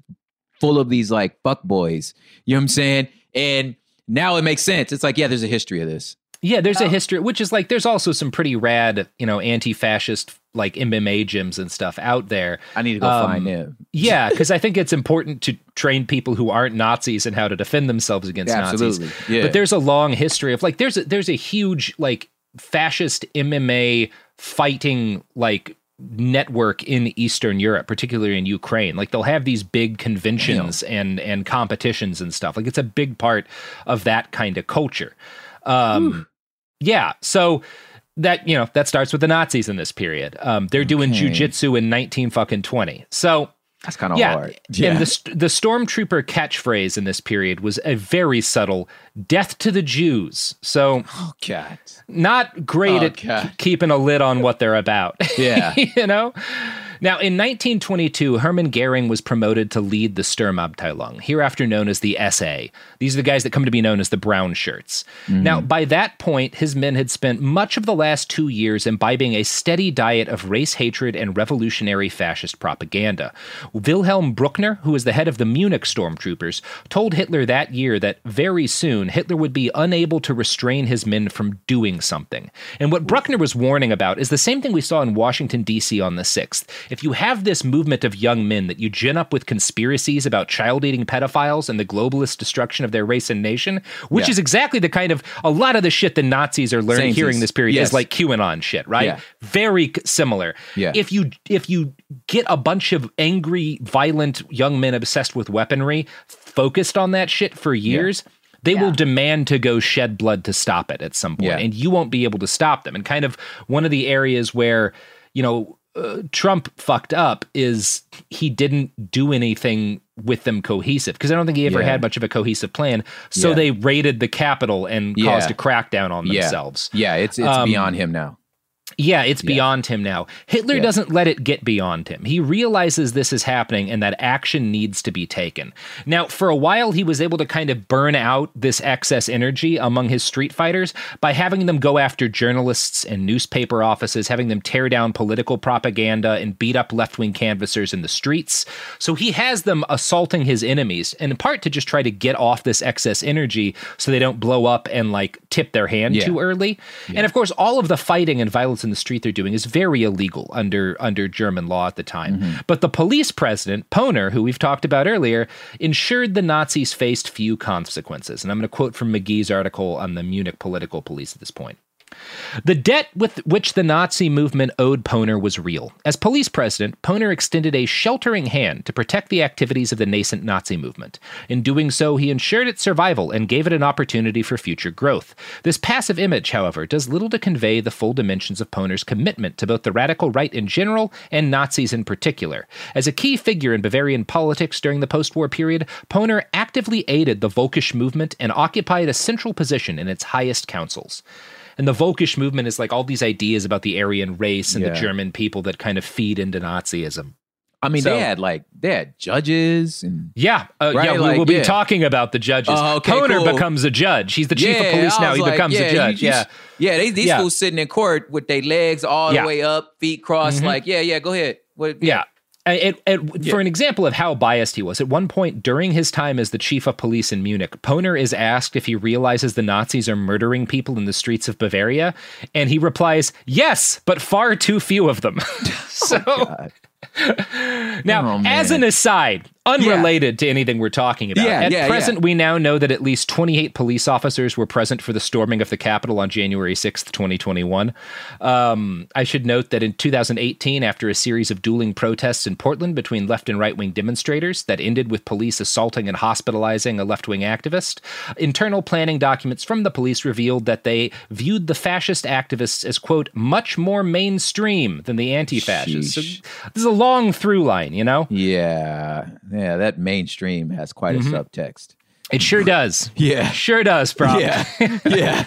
full of these like fuck boys. You know what I'm saying? And now it makes sense. It's like, yeah, there's a history of this. Yeah, there's a history, which is like there's also some pretty rad, you know, anti-fascist like MMA gyms and stuff out there. I need to go Um, find them. yeah, because I think it's important to train people who aren't Nazis and how to defend themselves against Absolutely, Nazis. yeah. But there's a long history of like there's a, there's a huge like fascist MMA fighting like network in Eastern Europe, particularly in Ukraine. Like they'll have these big conventions and and competitions and stuff. Like it's a big part of that kind of culture. Um, yeah, so that you know that starts with the Nazis in this period. Um, they're doing Okay. jujitsu in nineteen fucking twenty. So That's kind of yeah. hard. And the, the stormtrooper catchphrase in this period was a very subtle death to the Jews. So, oh, God. Not great Oh, at God. keeping a lid on what they're about. Yeah. you know? Now, in 1922, Hermann Goering was promoted to lead the Sturmabteilung, hereafter known as the SA. These are the guys that come to be known as the brown shirts. Mm-hmm. Now, by that point, his men had spent much of the last two years imbibing a steady diet of race hatred and revolutionary fascist propaganda. Wilhelm Brückner, who was the head of the Munich stormtroopers, told Hitler that year that very soon Hitler would be unable to restrain his men from doing something. And what Brückner was warning about is the same thing we saw in Washington, D.C. on the 6th. If you have this movement of young men that you gin up with conspiracies about child eating pedophiles and the globalist destruction of their race and nation, which Yeah. is exactly the kind of a lot of the shit the Nazis are learning Same hearing this period Yes. is like QAnon shit, right? Yeah. Very similar. Yeah. If you if you get a bunch of angry, violent young men obsessed with weaponry focused on that shit for years, they will demand to go shed blood to stop it at some point, Yeah. and you won't be able to stop them. And kind of one of the areas where you know uh, Trump fucked up is he didn't do anything with them cohesive because I don't think he ever Yeah. had much of a cohesive plan. So Yeah. they raided the Capitol and Yeah. caused a crackdown on themselves. Yeah, it's it's Um, beyond him now. Yeah, it's beyond him now. Hitler Yeah. doesn't let it get beyond him. He realizes this is happening and that action needs to be taken. Now, for a while, he was able to kind of burn out this excess energy among his street fighters by having them go after journalists and newspaper offices, having them tear down political propaganda and beat up left wing canvassers in the streets. So he has them assaulting his enemies, and in part to just try to get off this excess energy so they don't blow up and like tip their hand Yeah. too early. And of course, all of the fighting and violence in the street they're doing is very illegal under under German law at the time. Mm-hmm. But the police president, Pöhner, who we've talked about earlier, ensured the Nazis faced few consequences. And I'm going to quote from McGee's article on the Munich political police at this point. The debt with which the Nazi movement owed Pöhner was real. As police president, Pöhner extended a sheltering hand to protect the activities of the nascent Nazi movement. In doing so, he ensured its survival and gave it an opportunity for future growth. This passive image, however, does little to convey the full dimensions of Pöhner's commitment to both the radical right in general and Nazis in particular. As a key figure in Bavarian politics during the post war period, Pöhner actively aided the Volkisch movement and occupied a central position in its highest councils. And the Volkisch movement is like all these ideas about the Aryan race and Yeah. the German people that kind of feed into Nazism. I mean, So- they had like they had judges and Yeah, uh, Right, yeah, we like, will be yeah. talking about the judges. Oh, okay, cool. becomes a judge. He's the chief Yeah, of police now. He like, becomes a judge. you- you- yeah, yeah. They, these fools sitting in court with their legs all the way up, feet crossed. Mhm. Like, yeah, yeah, go ahead. What? Yeah. It, it, For an example of how biased he was, at one point during his time as the chief of police in Munich, Pöhner is asked if he realizes the Nazis are murdering people in the streets of Bavaria, and he replies, "Yes, but far too few of them." Oh, so, now, Oh, as an aside, unrelated to anything we're talking about, Yeah, at yeah, present we now know that at least 28 police officers were present for the storming of the Capitol on January 6th, 2021. Um, I should note that in 2018, after a series of dueling protests in Portland between left and right wing demonstrators that ended with police assaulting and hospitalizing a left wing activist, internal planning documents from the police revealed that they viewed the fascist activists as, quote, much more mainstream than the anti fascists. So this is a long through line, you know? Yeah, yeah. That mainstream has quite Mhm. a subtext. It sure does. Yeah. Sure does, bro. Yeah, yeah.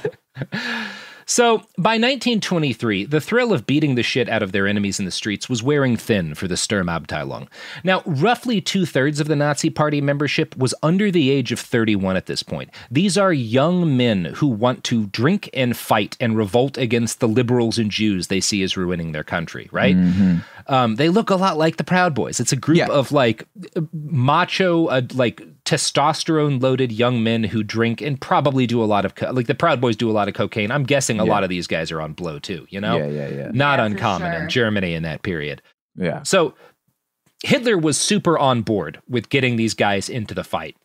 So, by 1923, the thrill of beating the shit out of their enemies in the streets was wearing thin for the Sturmabteilung. Now, roughly two thirds of the Nazi Party membership was under the age of 31 at this point. These are young men who want to drink and fight and revolt against the liberals and Jews they see as ruining their country, right? Um, they look a lot like the Proud Boys. It's a group of like macho, uh, like testosterone loaded young men who drink and probably do a lot of co- like the Proud Boys do a lot of cocaine. I'm guessing a Yeah. lot of these guys are on blow too. You know, Yeah, yeah, yeah. Not Yeah, uncommon sure. in Germany in that period. Yeah. So Hitler was super on board with getting these guys into the fight.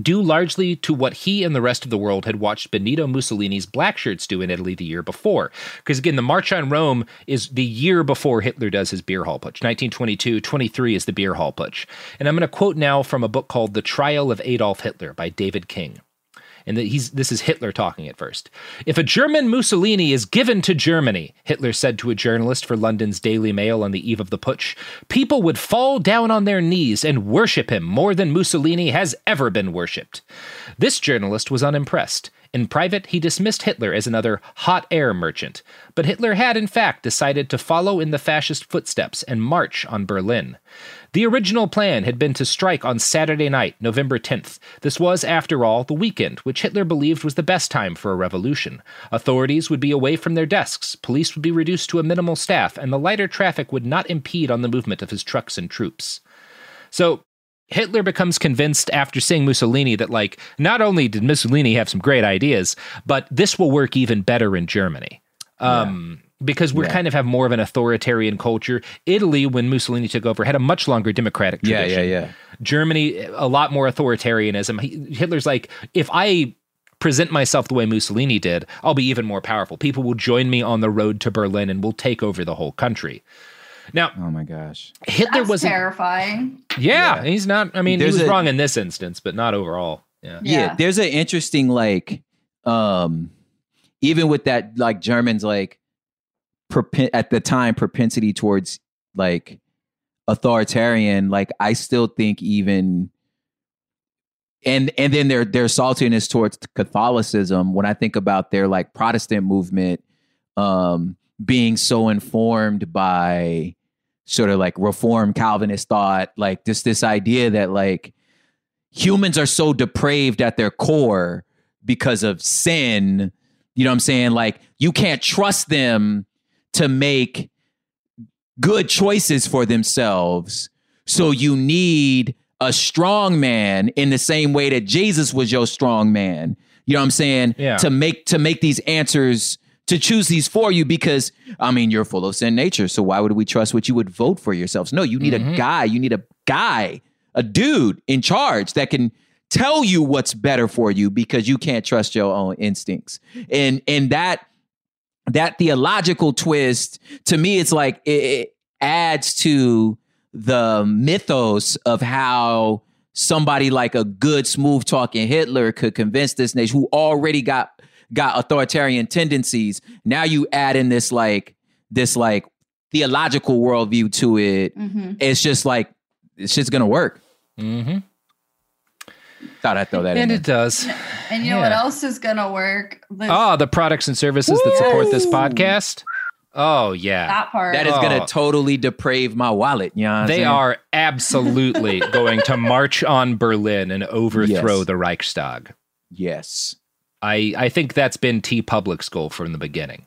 Due largely to what he and the rest of the world had watched Benito Mussolini's black shirts do in Italy the year before. Because again, the March on Rome is the year before Hitler does his beer hall putsch. 1922, 23 is the beer hall putsch. And I'm going to quote now from a book called The Trial of Adolf Hitler by David King. And that he's this is Hitler talking at first. If a German Mussolini is given to Germany, Hitler said to a journalist for London's Daily Mail on the eve of the putsch, people would fall down on their knees and worship him more than Mussolini has ever been worshipped. This journalist was unimpressed. In private, he dismissed Hitler as another hot air merchant, but Hitler had in fact decided to follow in the fascist footsteps and march on Berlin. The original plan had been to strike on Saturday night, November 10th. This was, after all, the weekend, which Hitler believed was the best time for a revolution. Authorities would be away from their desks, police would be reduced to a minimal staff, and the lighter traffic would not impede on the movement of his trucks and troops. So, Hitler becomes convinced after seeing Mussolini that, like, not only did Mussolini have some great ideas, but this will work even better in Germany. Um, Because we Yeah. kind of have more of an authoritarian culture. Italy, when Mussolini took over, had a much longer democratic tradition. yeah, yeah. yeah. Germany, a lot more authoritarianism. He- Hitler's like, if I present myself the way Mussolini did, I'll be even more powerful. People will join me on the road to Berlin and we'll take over the whole country. Now, oh my gosh, Hitler was terrifying. yeah, he's not. I mean, There's he was a- wrong in this instance, but not overall. Yeah. yeah, there's an interesting like um even with that like germans like propen- at the time propensity towards like authoritarian like i still think even and and then their their saltiness towards catholicism when i think about their like protestant movement um being so informed by sort of like reform calvinist thought like just this idea that like humans are so depraved at their core because of sin. You know what I'm saying? Like you can't trust them to make good choices for themselves. So you need a strong man in the same way that Jesus was your strong man. You know what I'm saying? Yeah. To make to make these answers to choose these for you because I mean you're full of sin nature. So why would we trust what you would vote for yourselves? No, you need a mm-hmm. guy. You need a guy, a dude in charge that can tell you what's better for you because you can't trust your own instincts. And and that that theological twist to me it's like it, it adds to the mythos of how somebody like a good smooth talking Hitler could convince this nation who already got got authoritarian tendencies. Now you add in this like this like theological worldview to it. Mhm. It's just like it's just gonna work. Mm-hmm. Thought I'd throw that in. And there. it does. And you know what else is gonna work? This, Ah, the products and services that support this podcast. Oh yeah, that part. That is gonna Oh. totally deprave my wallet. You know They saying? are absolutely going to march on Berlin and overthrow Yes. the Reichstag. Yes. I, I think that's been TeePublic's goal from the beginning.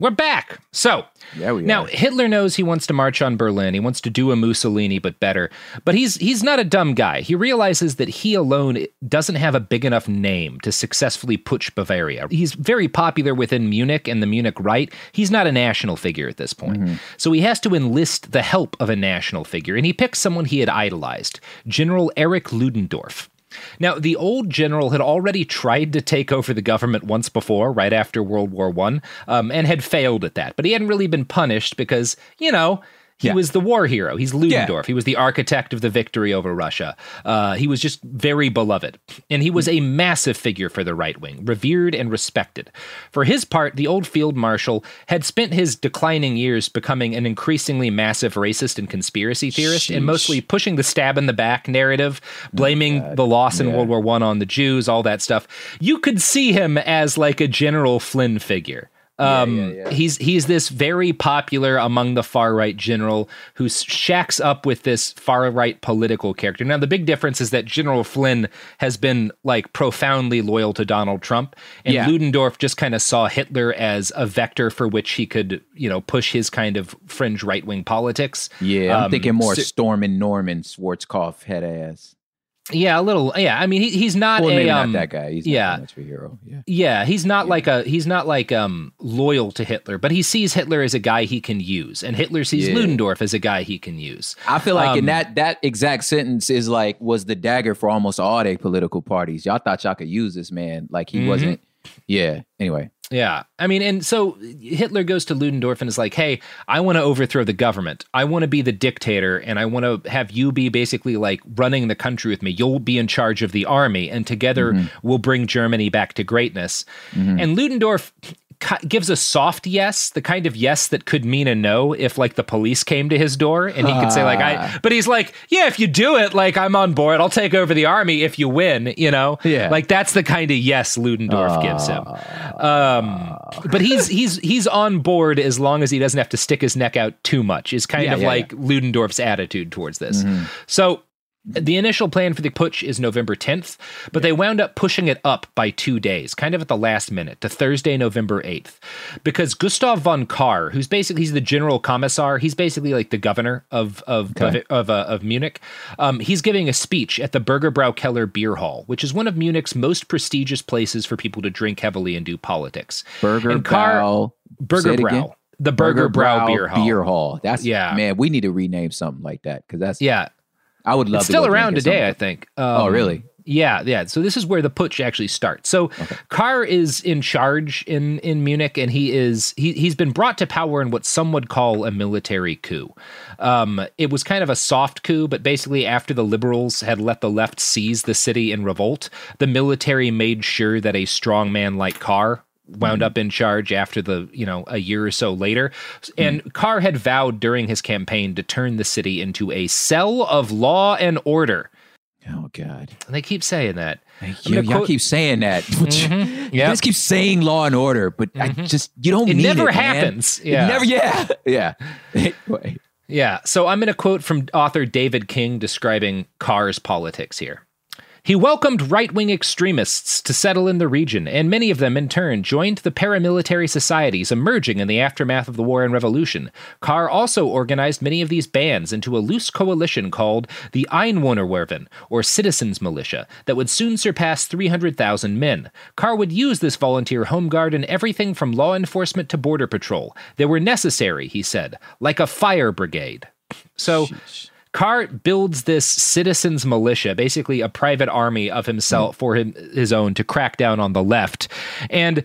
We're back. So, yeah, we now are. Hitler knows he wants to march on Berlin. He wants to do a Mussolini, but better. But he's he's not a dumb guy. He realizes that he alone doesn't have a big enough name to successfully putsch Bavaria. He's very popular within Munich and the Munich right. He's not a national figure at this point. Mm-hmm. So he has to enlist the help of a national figure, and he picks someone he had idolized, General Erich Ludendorff. Now, the old general had already tried to take over the government once before, right after World War One, um, and had failed at that. But he hadn't really been punished because, you know, he Yeah. was the war hero. He's Ludendorff. He was the architect of the victory over Russia. Uh, he was just very beloved. And he was a massive figure for the right wing, revered and respected. For his part, the old field marshal had spent his declining years becoming an increasingly massive racist and conspiracy theorist, and mostly pushing the stab in the back narrative, blaming the loss in Yeah. World War One on the Jews, all that stuff. You could see him as like a General Flynn figure. Um, he's he's this very popular among the far right general who shacks up with this far right political character. Now the big difference is that General Flynn has been like profoundly loyal to Donald Trump, and Yeah. Ludendorff just kind of saw Hitler as a vector for which he could you know push his kind of fringe right wing politics. Yeah, I'm Um, thinking more so- Stormin Norman Schwarzkopf head ass. Yeah, a little. Yeah, I mean he, he's not Well, a maybe um, not that guy. He's not yeah, of a hero. Yeah. Yeah, he's not like a he's not like um loyal to Hitler, but he sees Hitler as a guy he can use, and Hitler sees Yeah. Ludendorff as a guy he can use. I feel like in Um, that that exact sentence is like was the dagger for almost all their political parties. Y'all thought y'all could use this man like he Mhm. wasn't. Yeah. Anyway. Yeah, I mean, and so Hitler goes to Ludendorff and is like, "Hey, I want to overthrow the government. I want to be the dictator, and I want to have you be basically like running the country with me. You'll be in charge of the army, and together Mhm. we'll bring Germany back to greatness." And Ludendorff gives a soft yes, the kind of yes that could mean a no if like the police came to his door and he could say like I but he's like, "Yeah, if you do it, like I'm on board. I'll take over the army if you win, you know?" Yeah. Like that's the kind of yes Ludendorff gives him. Um, but he's he's he's on board as long as he doesn't have to stick his neck out too much. Is kind Yeah, of yeah, like Ludendorff's attitude towards this. Mhm. So the initial plan for the putsch is November 10th, but they wound up pushing it up by two days, kind of at the last minute, to Thursday, November 8th, because Gustav von Kahr, who's basically he's the general commissar, he's basically like the governor of of Okay. of, of, uh, of Munich. Um, he's giving a speech at the Burgerbrau Keller Beer Hall, which is one of Munich's most prestigious places for people to drink heavily and do politics. Burger And Kahr- Brow. Burger Brow. The Burger Brow Beer Hall. Beer Hall. That's Yeah. man. We need to rename something like that because that's Yeah. I would love. It's to still around today, I think. Oh, Um, really? Yeah, yeah. So this is where the putsch actually starts. So Kahr is in charge in in Munich, and he is he he's been brought to power in what some would call a military coup. Um, it was kind of a soft coup, but basically after the liberals had let the left seize the city in revolt, the military made sure that a strong man like Kahr wound hmm. up in charge after the you know a year or so later and hmm. Kahr had vowed during his campaign to turn the city into a cell of law and order Oh God! And they keep saying that. You, quote- keep saying that. Mhm. You Yep. guys keep saying Law and Order, but I mm-hmm. just you don't. It mean never it, happens. It never. Yeah. Yeah. Anyway. Yeah. So I'm going to quote from author David King describing Kahr's politics here. He welcomed right wing extremists to settle in the region, and many of them, in turn, joined the paramilitary societies emerging in the aftermath of the War and Revolution. Kahr also organized many of these bands into a loose coalition called the Einwohnerwehren, or Citizens Militia, that would soon surpass 300,000 men. Kahr would use this volunteer home guard in everything from law enforcement to border patrol. They were necessary, he said, like a fire brigade. So. Kahr builds this citizens militia, basically a private army of himself hmm. for him, his own to crack down on the left. And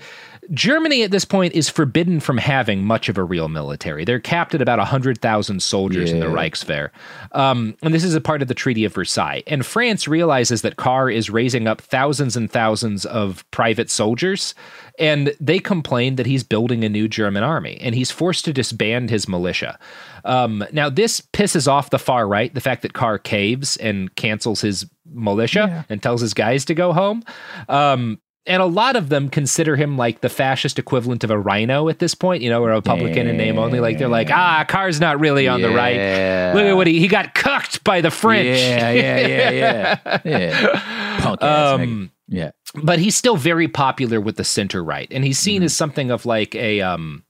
Germany at this point is forbidden from having much of a real military. They're capped at about 100,000 soldiers in the Reichswehr. Um, and this is a part of the Treaty of Versailles. And France realizes that Kahr is raising up thousands and thousands of private soldiers. And they complain that he's building a new German army and he's forced to disband his militia. Um, now, this pisses off the far right, the fact that Kahr caves and cancels his militia and tells his guys to go home. Um, and a lot of them consider him like the fascist equivalent of a RINO at this point, you know, or a Republican in name only. Like they're like, ah, Kahr's not really on the right. Look at what he he got cooked by the French. Yeah, yeah, yeah, yeah. yeah. Punk ass. Um, Yeah. but he's still very popular with the center right, and he's Mm-hmm. seen as something of like a um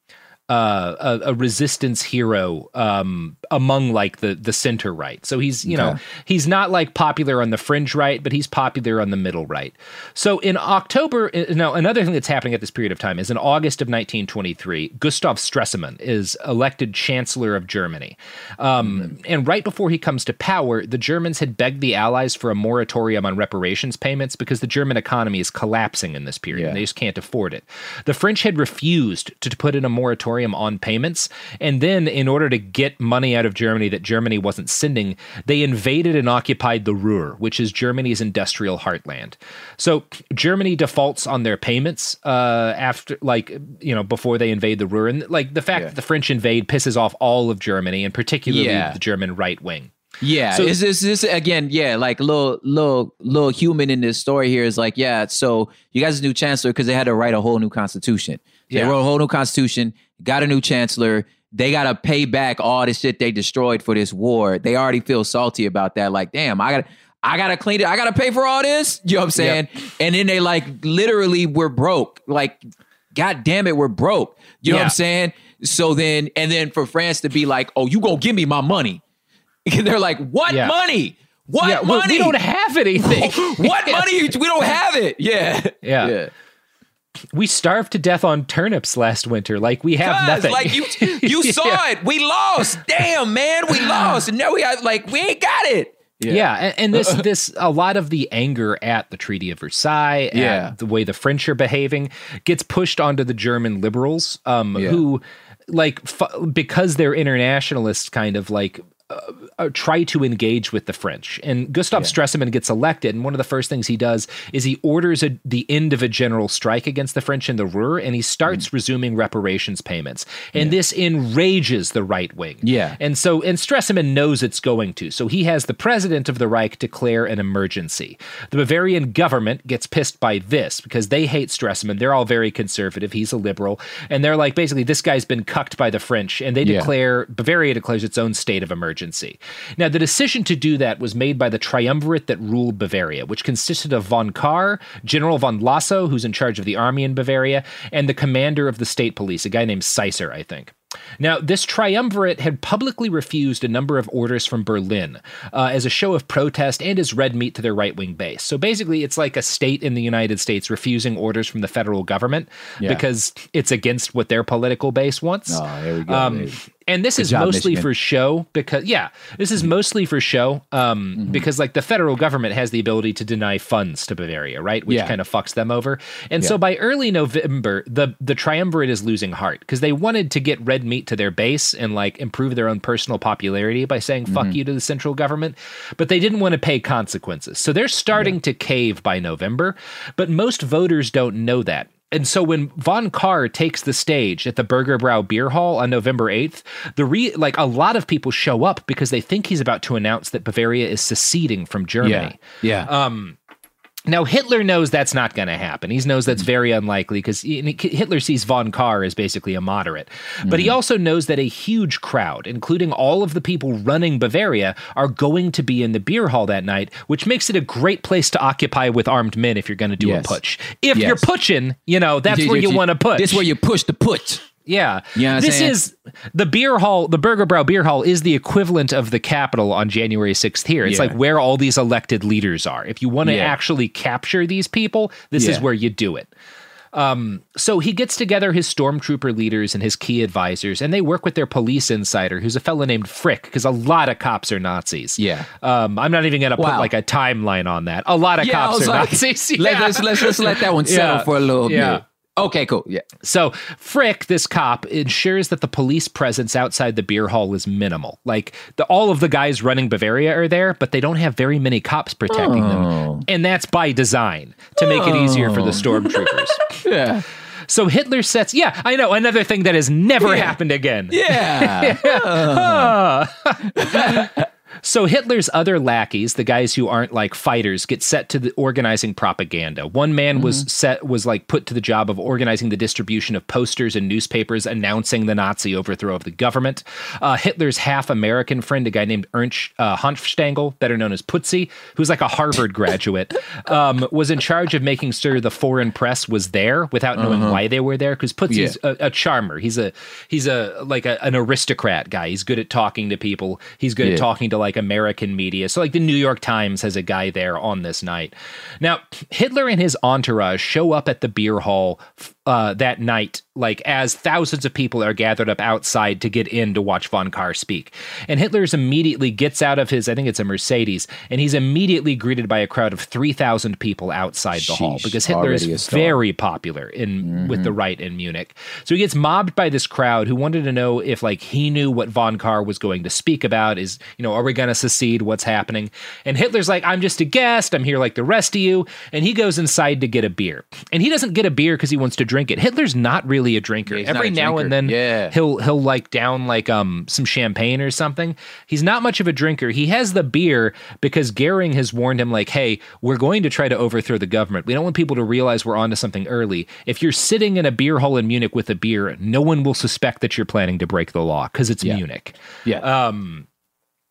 uh, a, a resistance hero um, among like the the center right. So he's you know he's not like popular on the fringe right, but he's popular on the middle right. So in October, uh, no, another thing that's happening at this period of time is in August of 1923, Gustav Stresemann is elected Chancellor of Germany, um, and right before he comes to power, the Germans had begged the Allies for a moratorium on reparations payments because the German economy is collapsing in this period. and They just can't afford it. The French had refused to put in a moratorium on payments, and then in order to get money out of Germany that Germany wasn't sending, they invaded and occupied the Ruhr, which is Germany's industrial heartland. So Germany defaults on their payments uh, after, like, you know, before they invade the Ruhr, and like the fact that the French invade pisses off all of Germany, and particularly Yeah. the German right wing. Yeah, So- is this this again? Yeah, like little little little human in this story here is like, yeah. So you guys a new chancellor because they had to write a whole new constitution. They Yeah. wrote a whole new constitution, got a new chancellor. They got to pay back all the shit they destroyed for this war. They already feel salty about that. Like, damn, I got to I gotta clean it. I gotta pay for all this. You know what I'm saying? And then they like literally we're broke. Like, god damn it, we're broke. You know what I'm saying? So then, and then for France to be like, oh, you gonna give me my money? And they're like, what Yeah. money? What Yeah, money? we don't have anything. what money? We don't have it. Yeah. Yeah. Yeah. We starved to death on turnips last winter. Like we have nothing. like you, you saw Yeah. it. We lost. Damn, man, we lost, and now we got like we ain't got it. Yeah, and, and this this a lot of the anger at the Treaty of Versailles, Yeah. the way the French are behaving, gets pushed onto the German liberals, um, Yeah. who like f- because they're internationalists, kind of like. Uh, try to engage with the French. And Gustav Stresemann gets elected, and one of the first things he does is he orders a, the end of a general strike against the French in the Ruhr, and he starts Mm. resuming reparations payments. And this enrages the right wing. Yeah. And so, and Stresemann knows it's going to. So he has the president of the Reich declare an emergency. The Bavarian government gets pissed by this because they hate Stresemann. They're all very conservative. He's a liberal. And they're like, basically, this guy's been cucked by the French. And they Yeah. declare, Bavaria declares its own state of emergency. Now, the decision to do that was made by the triumvirate that ruled Bavaria, which consisted of von Kahr, General von Lossow, who's in charge of the army in Bavaria, and the commander of the state police, a guy named Seisser, I think. Now, this triumvirate had publicly refused a number of orders from Berlin uh, as a show of protest and as red meat to their right wing base. So basically, it's like a state in the United States refusing orders from the federal government Yeah. because it's against what their political base wants. Oh, there we go. Um. And this Good is job, mostly Michigan. for show because yeah this is mostly for show um Mm-hmm. because like the federal government has the ability to deny funds to bavaria right which Yeah. kind of fucks them over and so by early november the the triumvirate is losing heart because they wanted to get red meat to their base and like improve their own personal popularity by saying fuck Mm-hmm. you to the central government but they didn't want to pay consequences so they're starting to cave by november but most voters don't know that and so when von Kahr takes the stage at the Burger Brow Beer Hall on November 8th, the re like a lot of people show up because they think he's about to announce that Bavaria is seceding from Germany. Yeah. Um now Hitler knows that's not going to happen. He knows that's mm. very unlikely because Hitler sees von Kahr as basically a moderate. But he mm. also knows that a huge crowd, including all of the people running Bavaria, are going to be in the beer hall that night, which makes it a great place to occupy with armed men if you're going to do Yes. a putsch. If Yes. you're putching, you know, that's where you- you want to put. This where you push the put. Yeah. You know this saying? is the beer hall, the Burger Brow Beer Hall is the equivalent of the Capitol on January 6th here. It's Yeah. like where all these elected leaders are. If you want to Yeah. actually capture these people, this is where you do it. Um, so he gets together his stormtrooper leaders and his key advisors, and they work with their police insider, who's a fellow named Frick, because a lot of cops are Nazis. Yeah. Um, I'm not even going to put like a timeline on that. A lot of Yeah, cops are like, Nazis. let- Yeah. let's, let's, let's let that one settle Yeah. for a little Yeah. bit. Okay, cool. Yeah. So Frick, this cop, ensures that the police presence outside the beer hall is minimal. Like the, all of the guys running Bavaria are there, but they don't have very many cops protecting Oh. them, and that's by design to make it easier for the Oh. stormtroopers. Yeah. So Hitler sets. Yeah, I know another thing that has never Yeah. happened again. Yeah. Ah. So Hitler's other lackeys, the guys who aren't like fighters, get set to the organizing propaganda. One man was Mm-hmm. set was like put to the job of organizing the distribution of posters and newspapers announcing the Nazi overthrow of the government. Uh, Hitler's half American friend, a guy named Ernst uh, Hanfstaengl, better known as Putzi, who's like a Harvard graduate, um, was in charge of making sure the foreign press was there without knowing Uh-huh. why they were there. Because Putzi's a, a charmer. He's a he's a like a, an aristocrat guy. He's good at talking to people. He's good Yeah. at talking to like American media. So like the New York Times has a guy there on this night. Now Hitler and his entourage show up at the beer hall uh, that night, like as thousands of people are gathered up outside to get in to watch von Kahr speak. And Hitler's immediately gets out of his, I think it's a Mercedes, and he's immediately greeted by a crowd of three thousand people outside the hall because Hitler is very popular in with the Mm-hmm. right in Munich. So he gets mobbed by this crowd who wanted to know if like he knew what von Kahr was going to speak about. Is you know, are we going to secede? What's happening? And Hitler's like, I'm just a guest. I'm here like the rest of you. And he goes inside to get a beer. And he doesn't get a beer because he wants to drink it. Hitler's not really a drinker. not Every a now and then, Yeah. he'll he'll like down like um some champagne or something. He's not much of a drinker. He has the beer because Goering has warned him like, "Hey, we're going to try to overthrow the government. We don't want people to realize we're onto something early. If you're sitting in a beer hall in Munich with a beer, no one will suspect that you're planning to break the law because it's Munich." Yeah. Um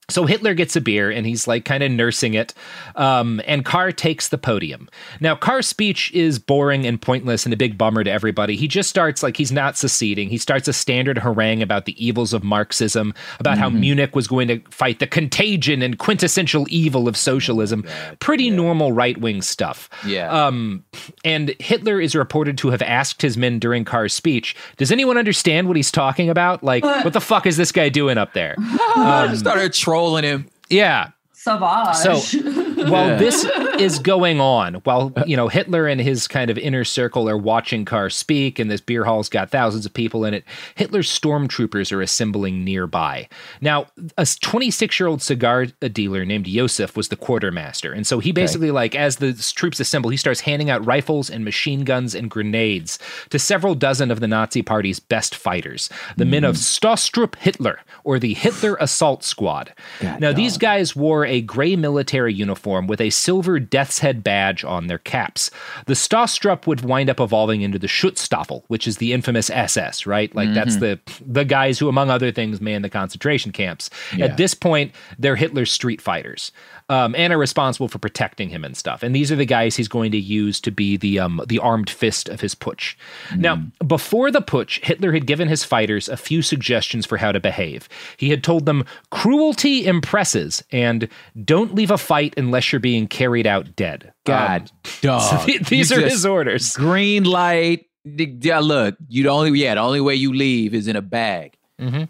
so Hitler gets a beer and he's like kind of nursing it. Um, and Kahr takes the podium. Now, Kahr's speech is boring and pointless and a big bummer to everybody. He just starts like he's not seceding. He starts a standard harangue about the evils of Marxism, about how Mhm. Munich was going to fight the contagion and quintessential evil of socialism. Pretty normal right wing stuff. Yeah. Um, and Hitler is reported to have asked his men during Kahr's speech, Does anyone understand what he's talking about? Like, what the fuck is this guy doing up there? Um, started trolling him. Yeah. Savage. So while Yeah. this is going on, while you know Hitler and his kind of inner circle are watching Kahr speak, and this beer hall's got thousands of people in it, Hitler's stormtroopers are assembling nearby. Now, a 26 year old cigar dealer named Josef was the quartermaster, and so he basically like as the troops assemble, he starts handing out rifles and machine guns and grenades to several dozen of the Nazi Party's best fighters, the men of hmm. Stoßtrupp Hitler or the Hitler Assault Squad. now, these guys wore a gray military uniform with a silver death's head badge on their caps. The Stoßtrupp would wind up evolving into the Schutzstaffel, which is the infamous SS, right? Like that's Mhm. the the guys who, among other things, man the concentration camps. Yeah. At this point, they're Hitler's street fighters. Um, and are responsible for protecting him and stuff. And these are the guys he's going to use to be the um, the armed fist of his putsch. Now, before the putsch, Hitler had given his fighters a few suggestions for how to behave. He had told them, "Cruelty impresses," and "Don't leave a fight unless you're being carried out dead." God, Um, dog. so th- these You are his orders. Green light. Yeah, look, you the only yeah, the only way you leave is in a bag. Mm-hmm.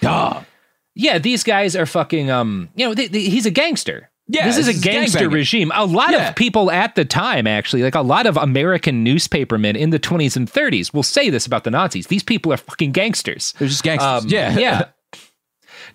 Dog. Yeah, these guys are fucking. Um, you know, they, they- he's a gangster. Yeah, this is a gangster regime. A lot Yeah. of people at the time, actually, like a lot of American newspapermen in the 20s and 30s, will say this about the Nazis. These people are fucking gangsters. They're just gangsters. Yeah. yeah.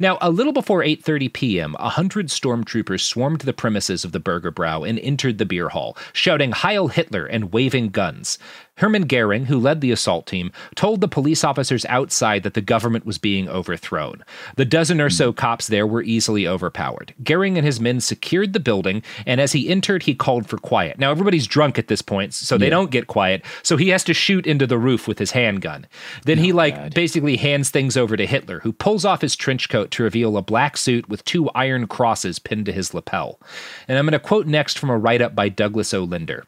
Now, a little before 8:30 p.m., a hundred stormtroopers swarmed the premises of the Burger Brow and entered the beer hall, shouting "Heil Hitler" and waving guns. Hermann Goering, who led the assault team, told the police officers outside that the government was being overthrown. The dozen or so hmm. cops there were easily overpowered. Goering and his men secured the building, and as he entered, he called for quiet. Now, everybody's drunk at this point, so they Yeah. don't get quiet, so he has to shoot into the roof with his handgun. Then he, like, basically hands things over to Hitler, who pulls off his trench coat to reveal a black suit with two iron crosses pinned to his lapel. And I'm going to quote next from a write up by Douglas O. Linder.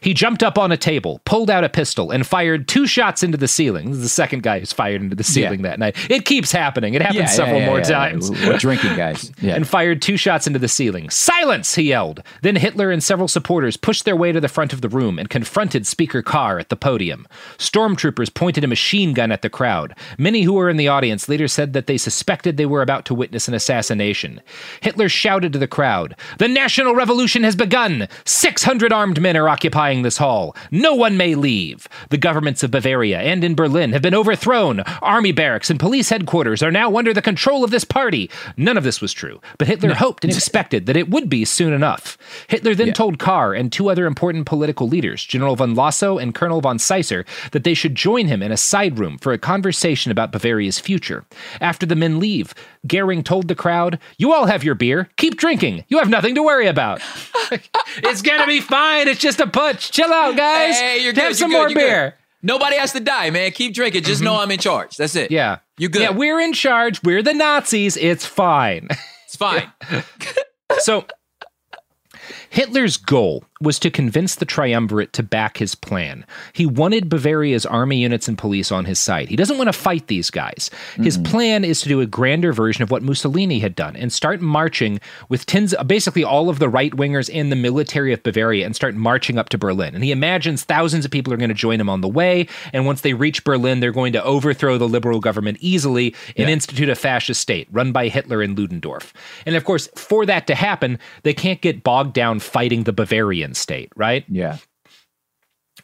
He jumped up on a table, pulled out a pistol, and fired two shots into the ceiling. This is the second guy who's fired into the ceiling that night. It keeps happening. It happens Yeah, yeah, several yeah, more yeah. times. We're drinking, guys. Yeah. and fired two shots into the ceiling. Silence, he yelled. Then Hitler and several supporters pushed their way to the front of the room and confronted Speaker Kahr at the podium. Stormtroopers pointed a machine gun at the crowd. Many who were in the audience later said that they suspected they were about to witness an assassination. Hitler shouted to the crowd, The National Revolution has begun! 600 armed men are occupying this hall. No one may leave. The governments of Bavaria and in Berlin have been overthrown. Army barracks and police headquarters are now under the control of this party. None of this was true, but Hitler hoped and expected that it would be soon enough. Hitler then told Kahr and two other important political leaders, General von Lossow and Colonel von Seisser, that they should join him in a side room for a conversation about Bavaria's future. After the men leave, Goering told the crowd, You all have your beer. Keep drinking. You have nothing to worry about. it's going to be fine. It's just a putsch. Chill out, guys. Hey, you're Have good. you're some good, more you're good. beer. Nobody has to die, man. Keep drinking. Just know mm-hmm. I'm in charge. That's it. Yeah. You good. Yeah, we're in charge. We're the Nazis. It's fine. It's fine. so Hitler's goal was to convince the triumvirate to back his plan. He wanted Bavaria's army units and police on his side. He doesn't want to fight these guys. His mm-hmm. plan is to do a grander version of what Mussolini had done and start marching with tens, basically all of the right wingers in the military of Bavaria and start marching up to Berlin. And he imagines thousands of people are going to join him on the way. And once they reach Berlin, they're going to overthrow the liberal government easily and Yeah. institute a fascist state run by Hitler and Ludendorff. And of course, for that to happen, they can't get bogged down fighting the Bavarian state, right? Yeah.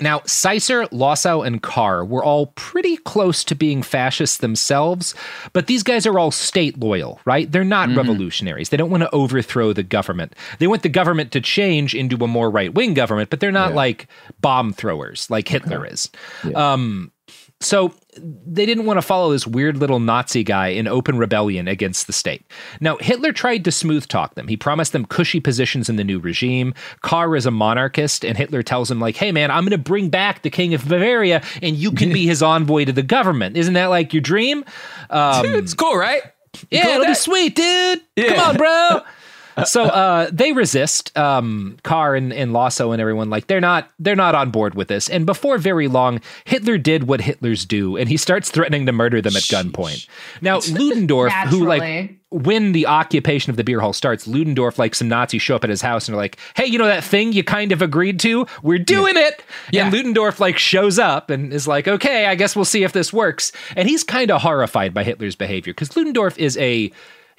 Now, Seisser, Lossow, and Kahr were all pretty close to being fascists themselves, but these guys are all state loyal, right? They're not revolutionaries. They don't want to overthrow the government. They want the government to change into a more right wing government, but they're not Yeah. like bomb throwers like Hitler is. Um, so they didn't want to follow this weird little Nazi guy in open rebellion against the state. Now, Hitler tried to smooth talk them. He promised them cushy positions in the new regime. Kahr is a monarchist, and Hitler tells him, like, hey, man, I'm going to bring back the king of Bavaria, and you can be his envoy to the government. Isn't that like your dream? Um, it's cool, right? Yeah, cool it'll with be sweet, dude. Yeah. Come on, bro. so uh, they resist. Um, Kahr and, and Lossow and everyone like they're not they're not on board with this. And before very long, Hitler did what Hitlers do, and he starts threatening to murder them at gunpoint. Now Ludendorff, who like when the occupation of the beer hall starts, Ludendorff like some Nazis show up at his house and are like, "Hey, you know that thing you kind of agreed to? We're doing it." And Ludendorff like shows up and is like, "Okay, I guess we'll see if this works." And he's kind of horrified by Hitler's behavior because Ludendorff is a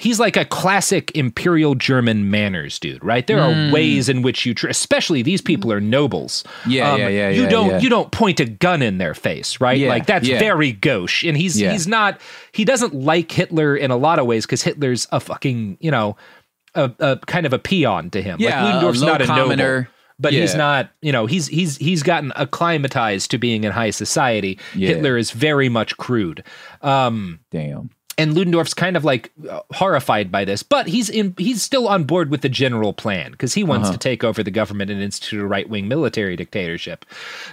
He's like a classic imperial German manners dude, right? There Mm. are ways in which you, tr- especially these people are nobles. Um, Yeah, yeah, yeah, You yeah, don't, yeah. you don't point a gun in their face, right? Yeah, like that's yeah. very gauche, and he's Yeah. he's not. He doesn't like Hitler in a lot of ways because Hitler's a fucking you know a, a kind of a peon to him. Yeah, like Ludendorff's not a commoner. noble. But he's not, you know, he's he's he's gotten acclimatized to being in high society. Yeah. Hitler is very much crude. Um, Damn. And Ludendorff's kind of like uh, horrified by this, but he's in he's still on board with the general plan because he wants Uh-huh. to take over the government and institute a right wing military dictatorship.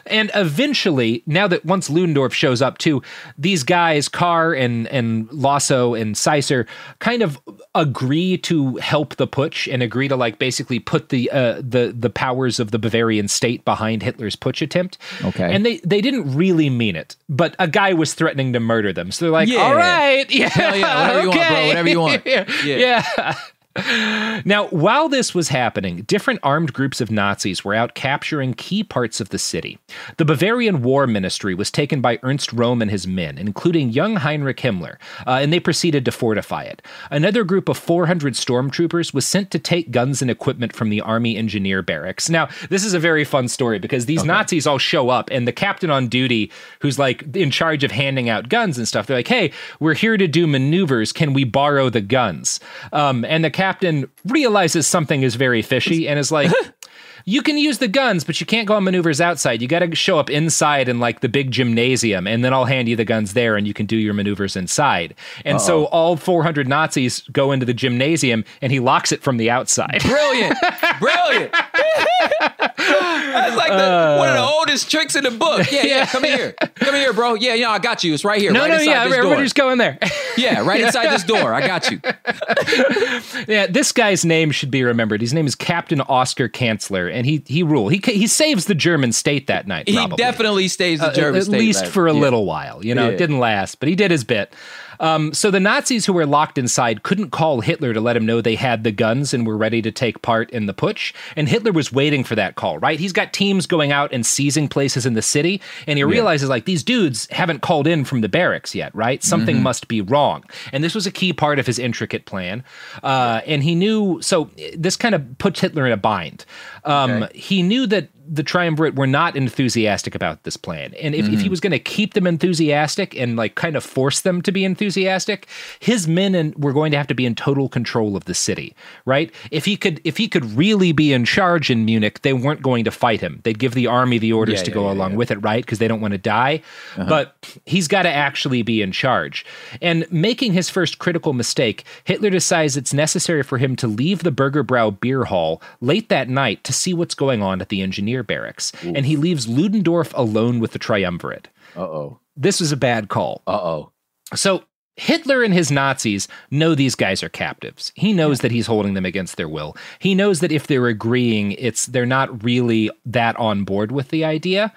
And eventually, now that once Ludendorff shows up too, these guys, Kahr and and Lossow and Seisser, kind of agree to help the putsch and agree to like basically put the uh, the the powers of the Bavarian state behind Hitler's putsch attempt. Okay. And they they didn't really mean it, but a guy was threatening to murder them, so they're like, Yeah. all right, yeah, Hell yeah, whatever you want, bro, whatever you want. yeah. Yeah. Now, while this was happening, different armed groups of Nazis were out capturing key parts of the city. The Bavarian War Ministry was taken by Ernst Röhm and his men, including young Heinrich Himmler, uh, and they proceeded to fortify it. Another group of 400 stormtroopers was sent to take guns and equipment from the Army Engineer Barracks. Now, this is a very fun story because these Nazis all show up, and the captain on duty, who's like in charge of handing out guns and stuff, they're like, hey, we're here to do maneuvers. Can we borrow the guns? Um, and the captain realizes something is very fishy and is like, you can use the guns, but you can't go on maneuvers outside. You got to show up inside in like the big gymnasium, and then I'll hand you the guns there, and you can do your maneuvers inside. And Uh-oh. so all 400 Nazis go into the gymnasium, and he locks it from the outside. Brilliant, brilliant. That's like the, uh, one of the oldest tricks in the book. Yeah, yeah. Come here, come here, bro. Yeah, yeah. I got you. It's right here. No, right no, yeah. Everybody just go in there. yeah, right inside this door. I got you. yeah, this guy's name should be remembered. His name is Captain Oskar Cantzler, and he he rule. He he saves the German state that night. Probably. He definitely stays the uh, German uh, at state. At least for a yeah. little while. You know, yeah. it didn't last, but he did his bit. Um, so the Nazis who were locked inside couldn't call Hitler to let him know they had the guns and were ready to take part in the putsch. And Hitler was waiting for that call, right? He's got teams going out and seizing places in the city, and he yeah. realizes like these dudes haven't called in from the barracks yet, right? Something mm-hmm. must be wrong. And this was a key part of his intricate plan. Uh, and he knew so this kind of puts Hitler in a bind. Um, okay. He knew that the triumvirate were not enthusiastic about this plan. And if, mm. if he mm. was going to keep them enthusiastic and like kind of force them to be enthusiastic, his men and were going to have to be in total control of the city, right? If he could if he could really be in charge in Munich, they weren't going to fight him. They'd give the army the orders yeah, to yeah, go yeah, along with it, right? Because they don't want to die. Uh-huh. But he's got to actually be in charge. And making his first critical mistake, Hitler decides it's necessary for him to leave the Burgerbrau beer hall late that night to see what's going on at the engineer barracks, Ooh. and he leaves Ludendorff alone with the triumvirate. Uh oh. This was a bad call. Uh oh. So Hitler and his Nazis know these guys are captives. He knows yeah. that he's holding them against their will. He knows that if they're agreeing, it's they're not really that on board with the idea.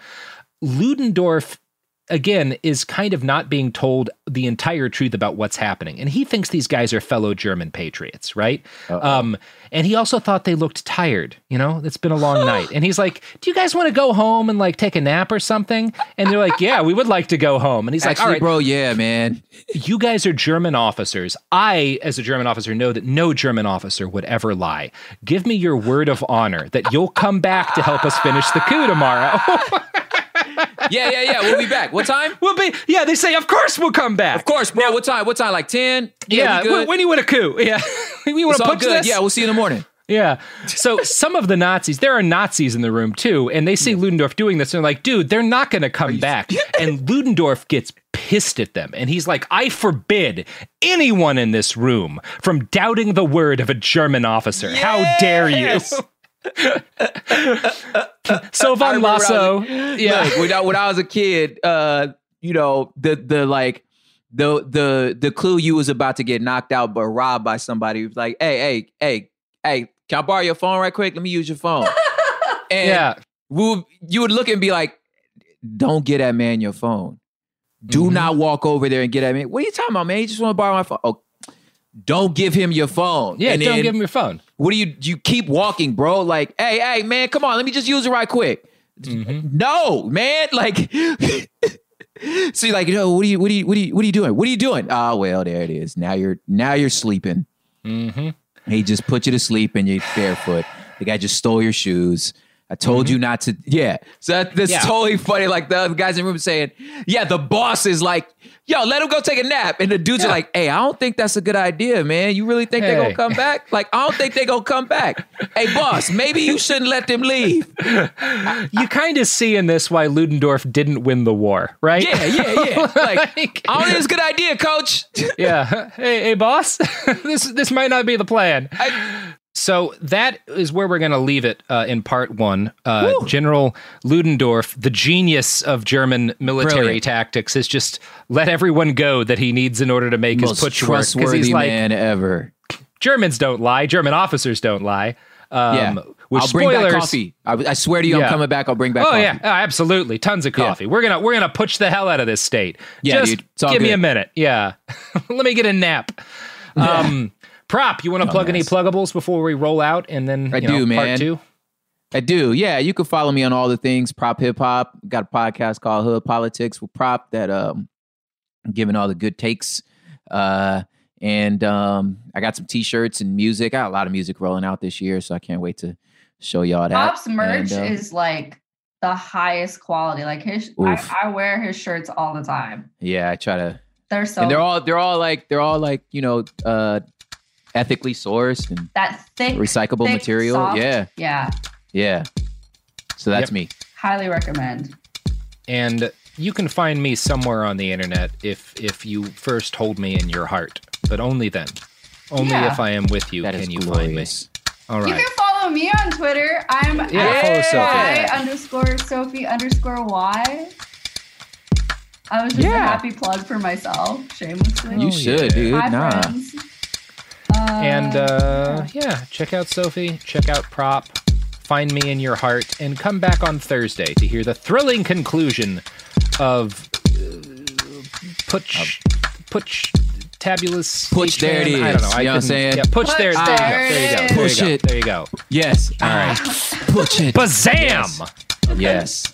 Ludendorff again is kind of not being told the entire truth about what's happening. And he thinks these guys are fellow german patriots right? Um, and he also thought they looked tired you know? It's been a long night. And he's like do you guys want to go home and like take a nap or something? And they're like yeah we would like to go home. And he's Actually, like all right bro yeah man. you guys are german officers. I as a german officer know that no german officer would ever lie. Give me your word of honor that you'll come back to help us finish the coup tomorrow yeah, yeah, yeah. We'll be back. What time? We'll be. Yeah, they say, of course we'll come back. Of course, bro. what time? What time? Like ten? Yeah. yeah when, you win a coup? Yeah. we want to put good. This? Yeah, we'll see you in the morning. Yeah. So some of the Nazis, there are Nazis in the room too, and they see Ludendorff doing this, and they're like, dude, they're not going to come back. and Ludendorff gets pissed at them, and he's like, I forbid anyone in this room from doubting the word of a German officer. Yes! How dare you? so Von Lossow, yeah. Look, when I, when I was a kid, uh, you know, the the like the the the clue you was about to get knocked out but robbed by somebody was like, hey, hey, hey, hey, can I borrow your phone right quick? Let me use your phone. and yeah. we you would look and be like, don't get that man your phone. Do mm-hmm. not walk over there and get at me. What are you talking about, man? You just want to borrow my phone. Oh, don't give him your phone. Yeah, and don't give him your phone. What do you you keep walking, bro? Like, hey, hey, man, come on, let me just use it right quick. Mm-hmm. No, man, like so you're like, know, what are you what are you what are you what are you doing? What are you doing? Oh, well, there it is. Now you're now you're sleeping. Mm-hmm. He just put you to sleep and you're barefoot. The guy just stole your shoes. I told mm-hmm. you not to. Yeah. So that, that's yeah. totally funny. Like the other guys in the room saying, yeah, the boss is like, yo, let him go take a nap. And the dudes yeah. are like, hey, I don't think that's a good idea, man. You really think hey. they're gonna come back? Like, I don't think they're gonna come back. hey, boss, maybe you shouldn't let them leave. you kind of see in this why Ludendorff didn't win the war, right? Yeah, yeah, yeah. Like, like I don't think it's a good idea, coach. yeah. Hey, hey, boss, this this might not be the plan. I, so that is where we're going to leave it uh, in part one. Uh, General Ludendorff, the genius of German military Brilliant. tactics, has just let everyone go that he needs in order to make Most his putsch work. Because he's like, man ever. Germans don't lie. German officers don't lie. Um, yeah. I'll bring back coffee. I, I swear to you, yeah. I'm coming back. I'll bring back. Oh coffee. yeah, oh, absolutely, tons of coffee. Yeah. We're gonna we're gonna push the hell out of this state. Yeah, Just dude, give good. me a minute. Yeah, let me get a nap. Um, Prop, you want to plug any pluggables before we roll out and then I do, know, man. Part two? I do. Yeah, you can follow me on all the things Prop Hip Hop. Got a podcast called Hood Politics with Prop that um giving all the good takes. Uh and um I got some t-shirts and music. I got a lot of music rolling out this year, so I can't wait to show y'all that. Prop's merch and, uh, is like the highest quality. Like his I, I, wear his shirts all the time. Yeah, I try to they're so and they're all they're all like they're all like, you know, uh ethically sourced and that thick recyclable thick, material. Soft, yeah. Yeah. Yeah. So that's Yep. me. Highly recommend. And you can find me somewhere on the internet if if you first hold me in your heart, but only then. Only Yeah. if I am with you That can you glorious. find me. All You can follow me on Twitter. I'm Yeah, at Sophie. Y underscore Sophie underscore Y. I was just a happy plug for myself, shamelessly. You oh, should, dude. Hi, Nah. friends. Uh, And uh, yeah, check out Sophie, check out Prop, find me in your heart, and come back on Thursday to hear the thrilling conclusion of uh, Putch, Putch, Tabulous. Putch, there it H-Man. I don't know. I You know what I'm saying? Yeah, Putch, there, there, There you go. There you go. is. There Push you go. it. There you go. Yes. All right. Push it. Bazam! Yes.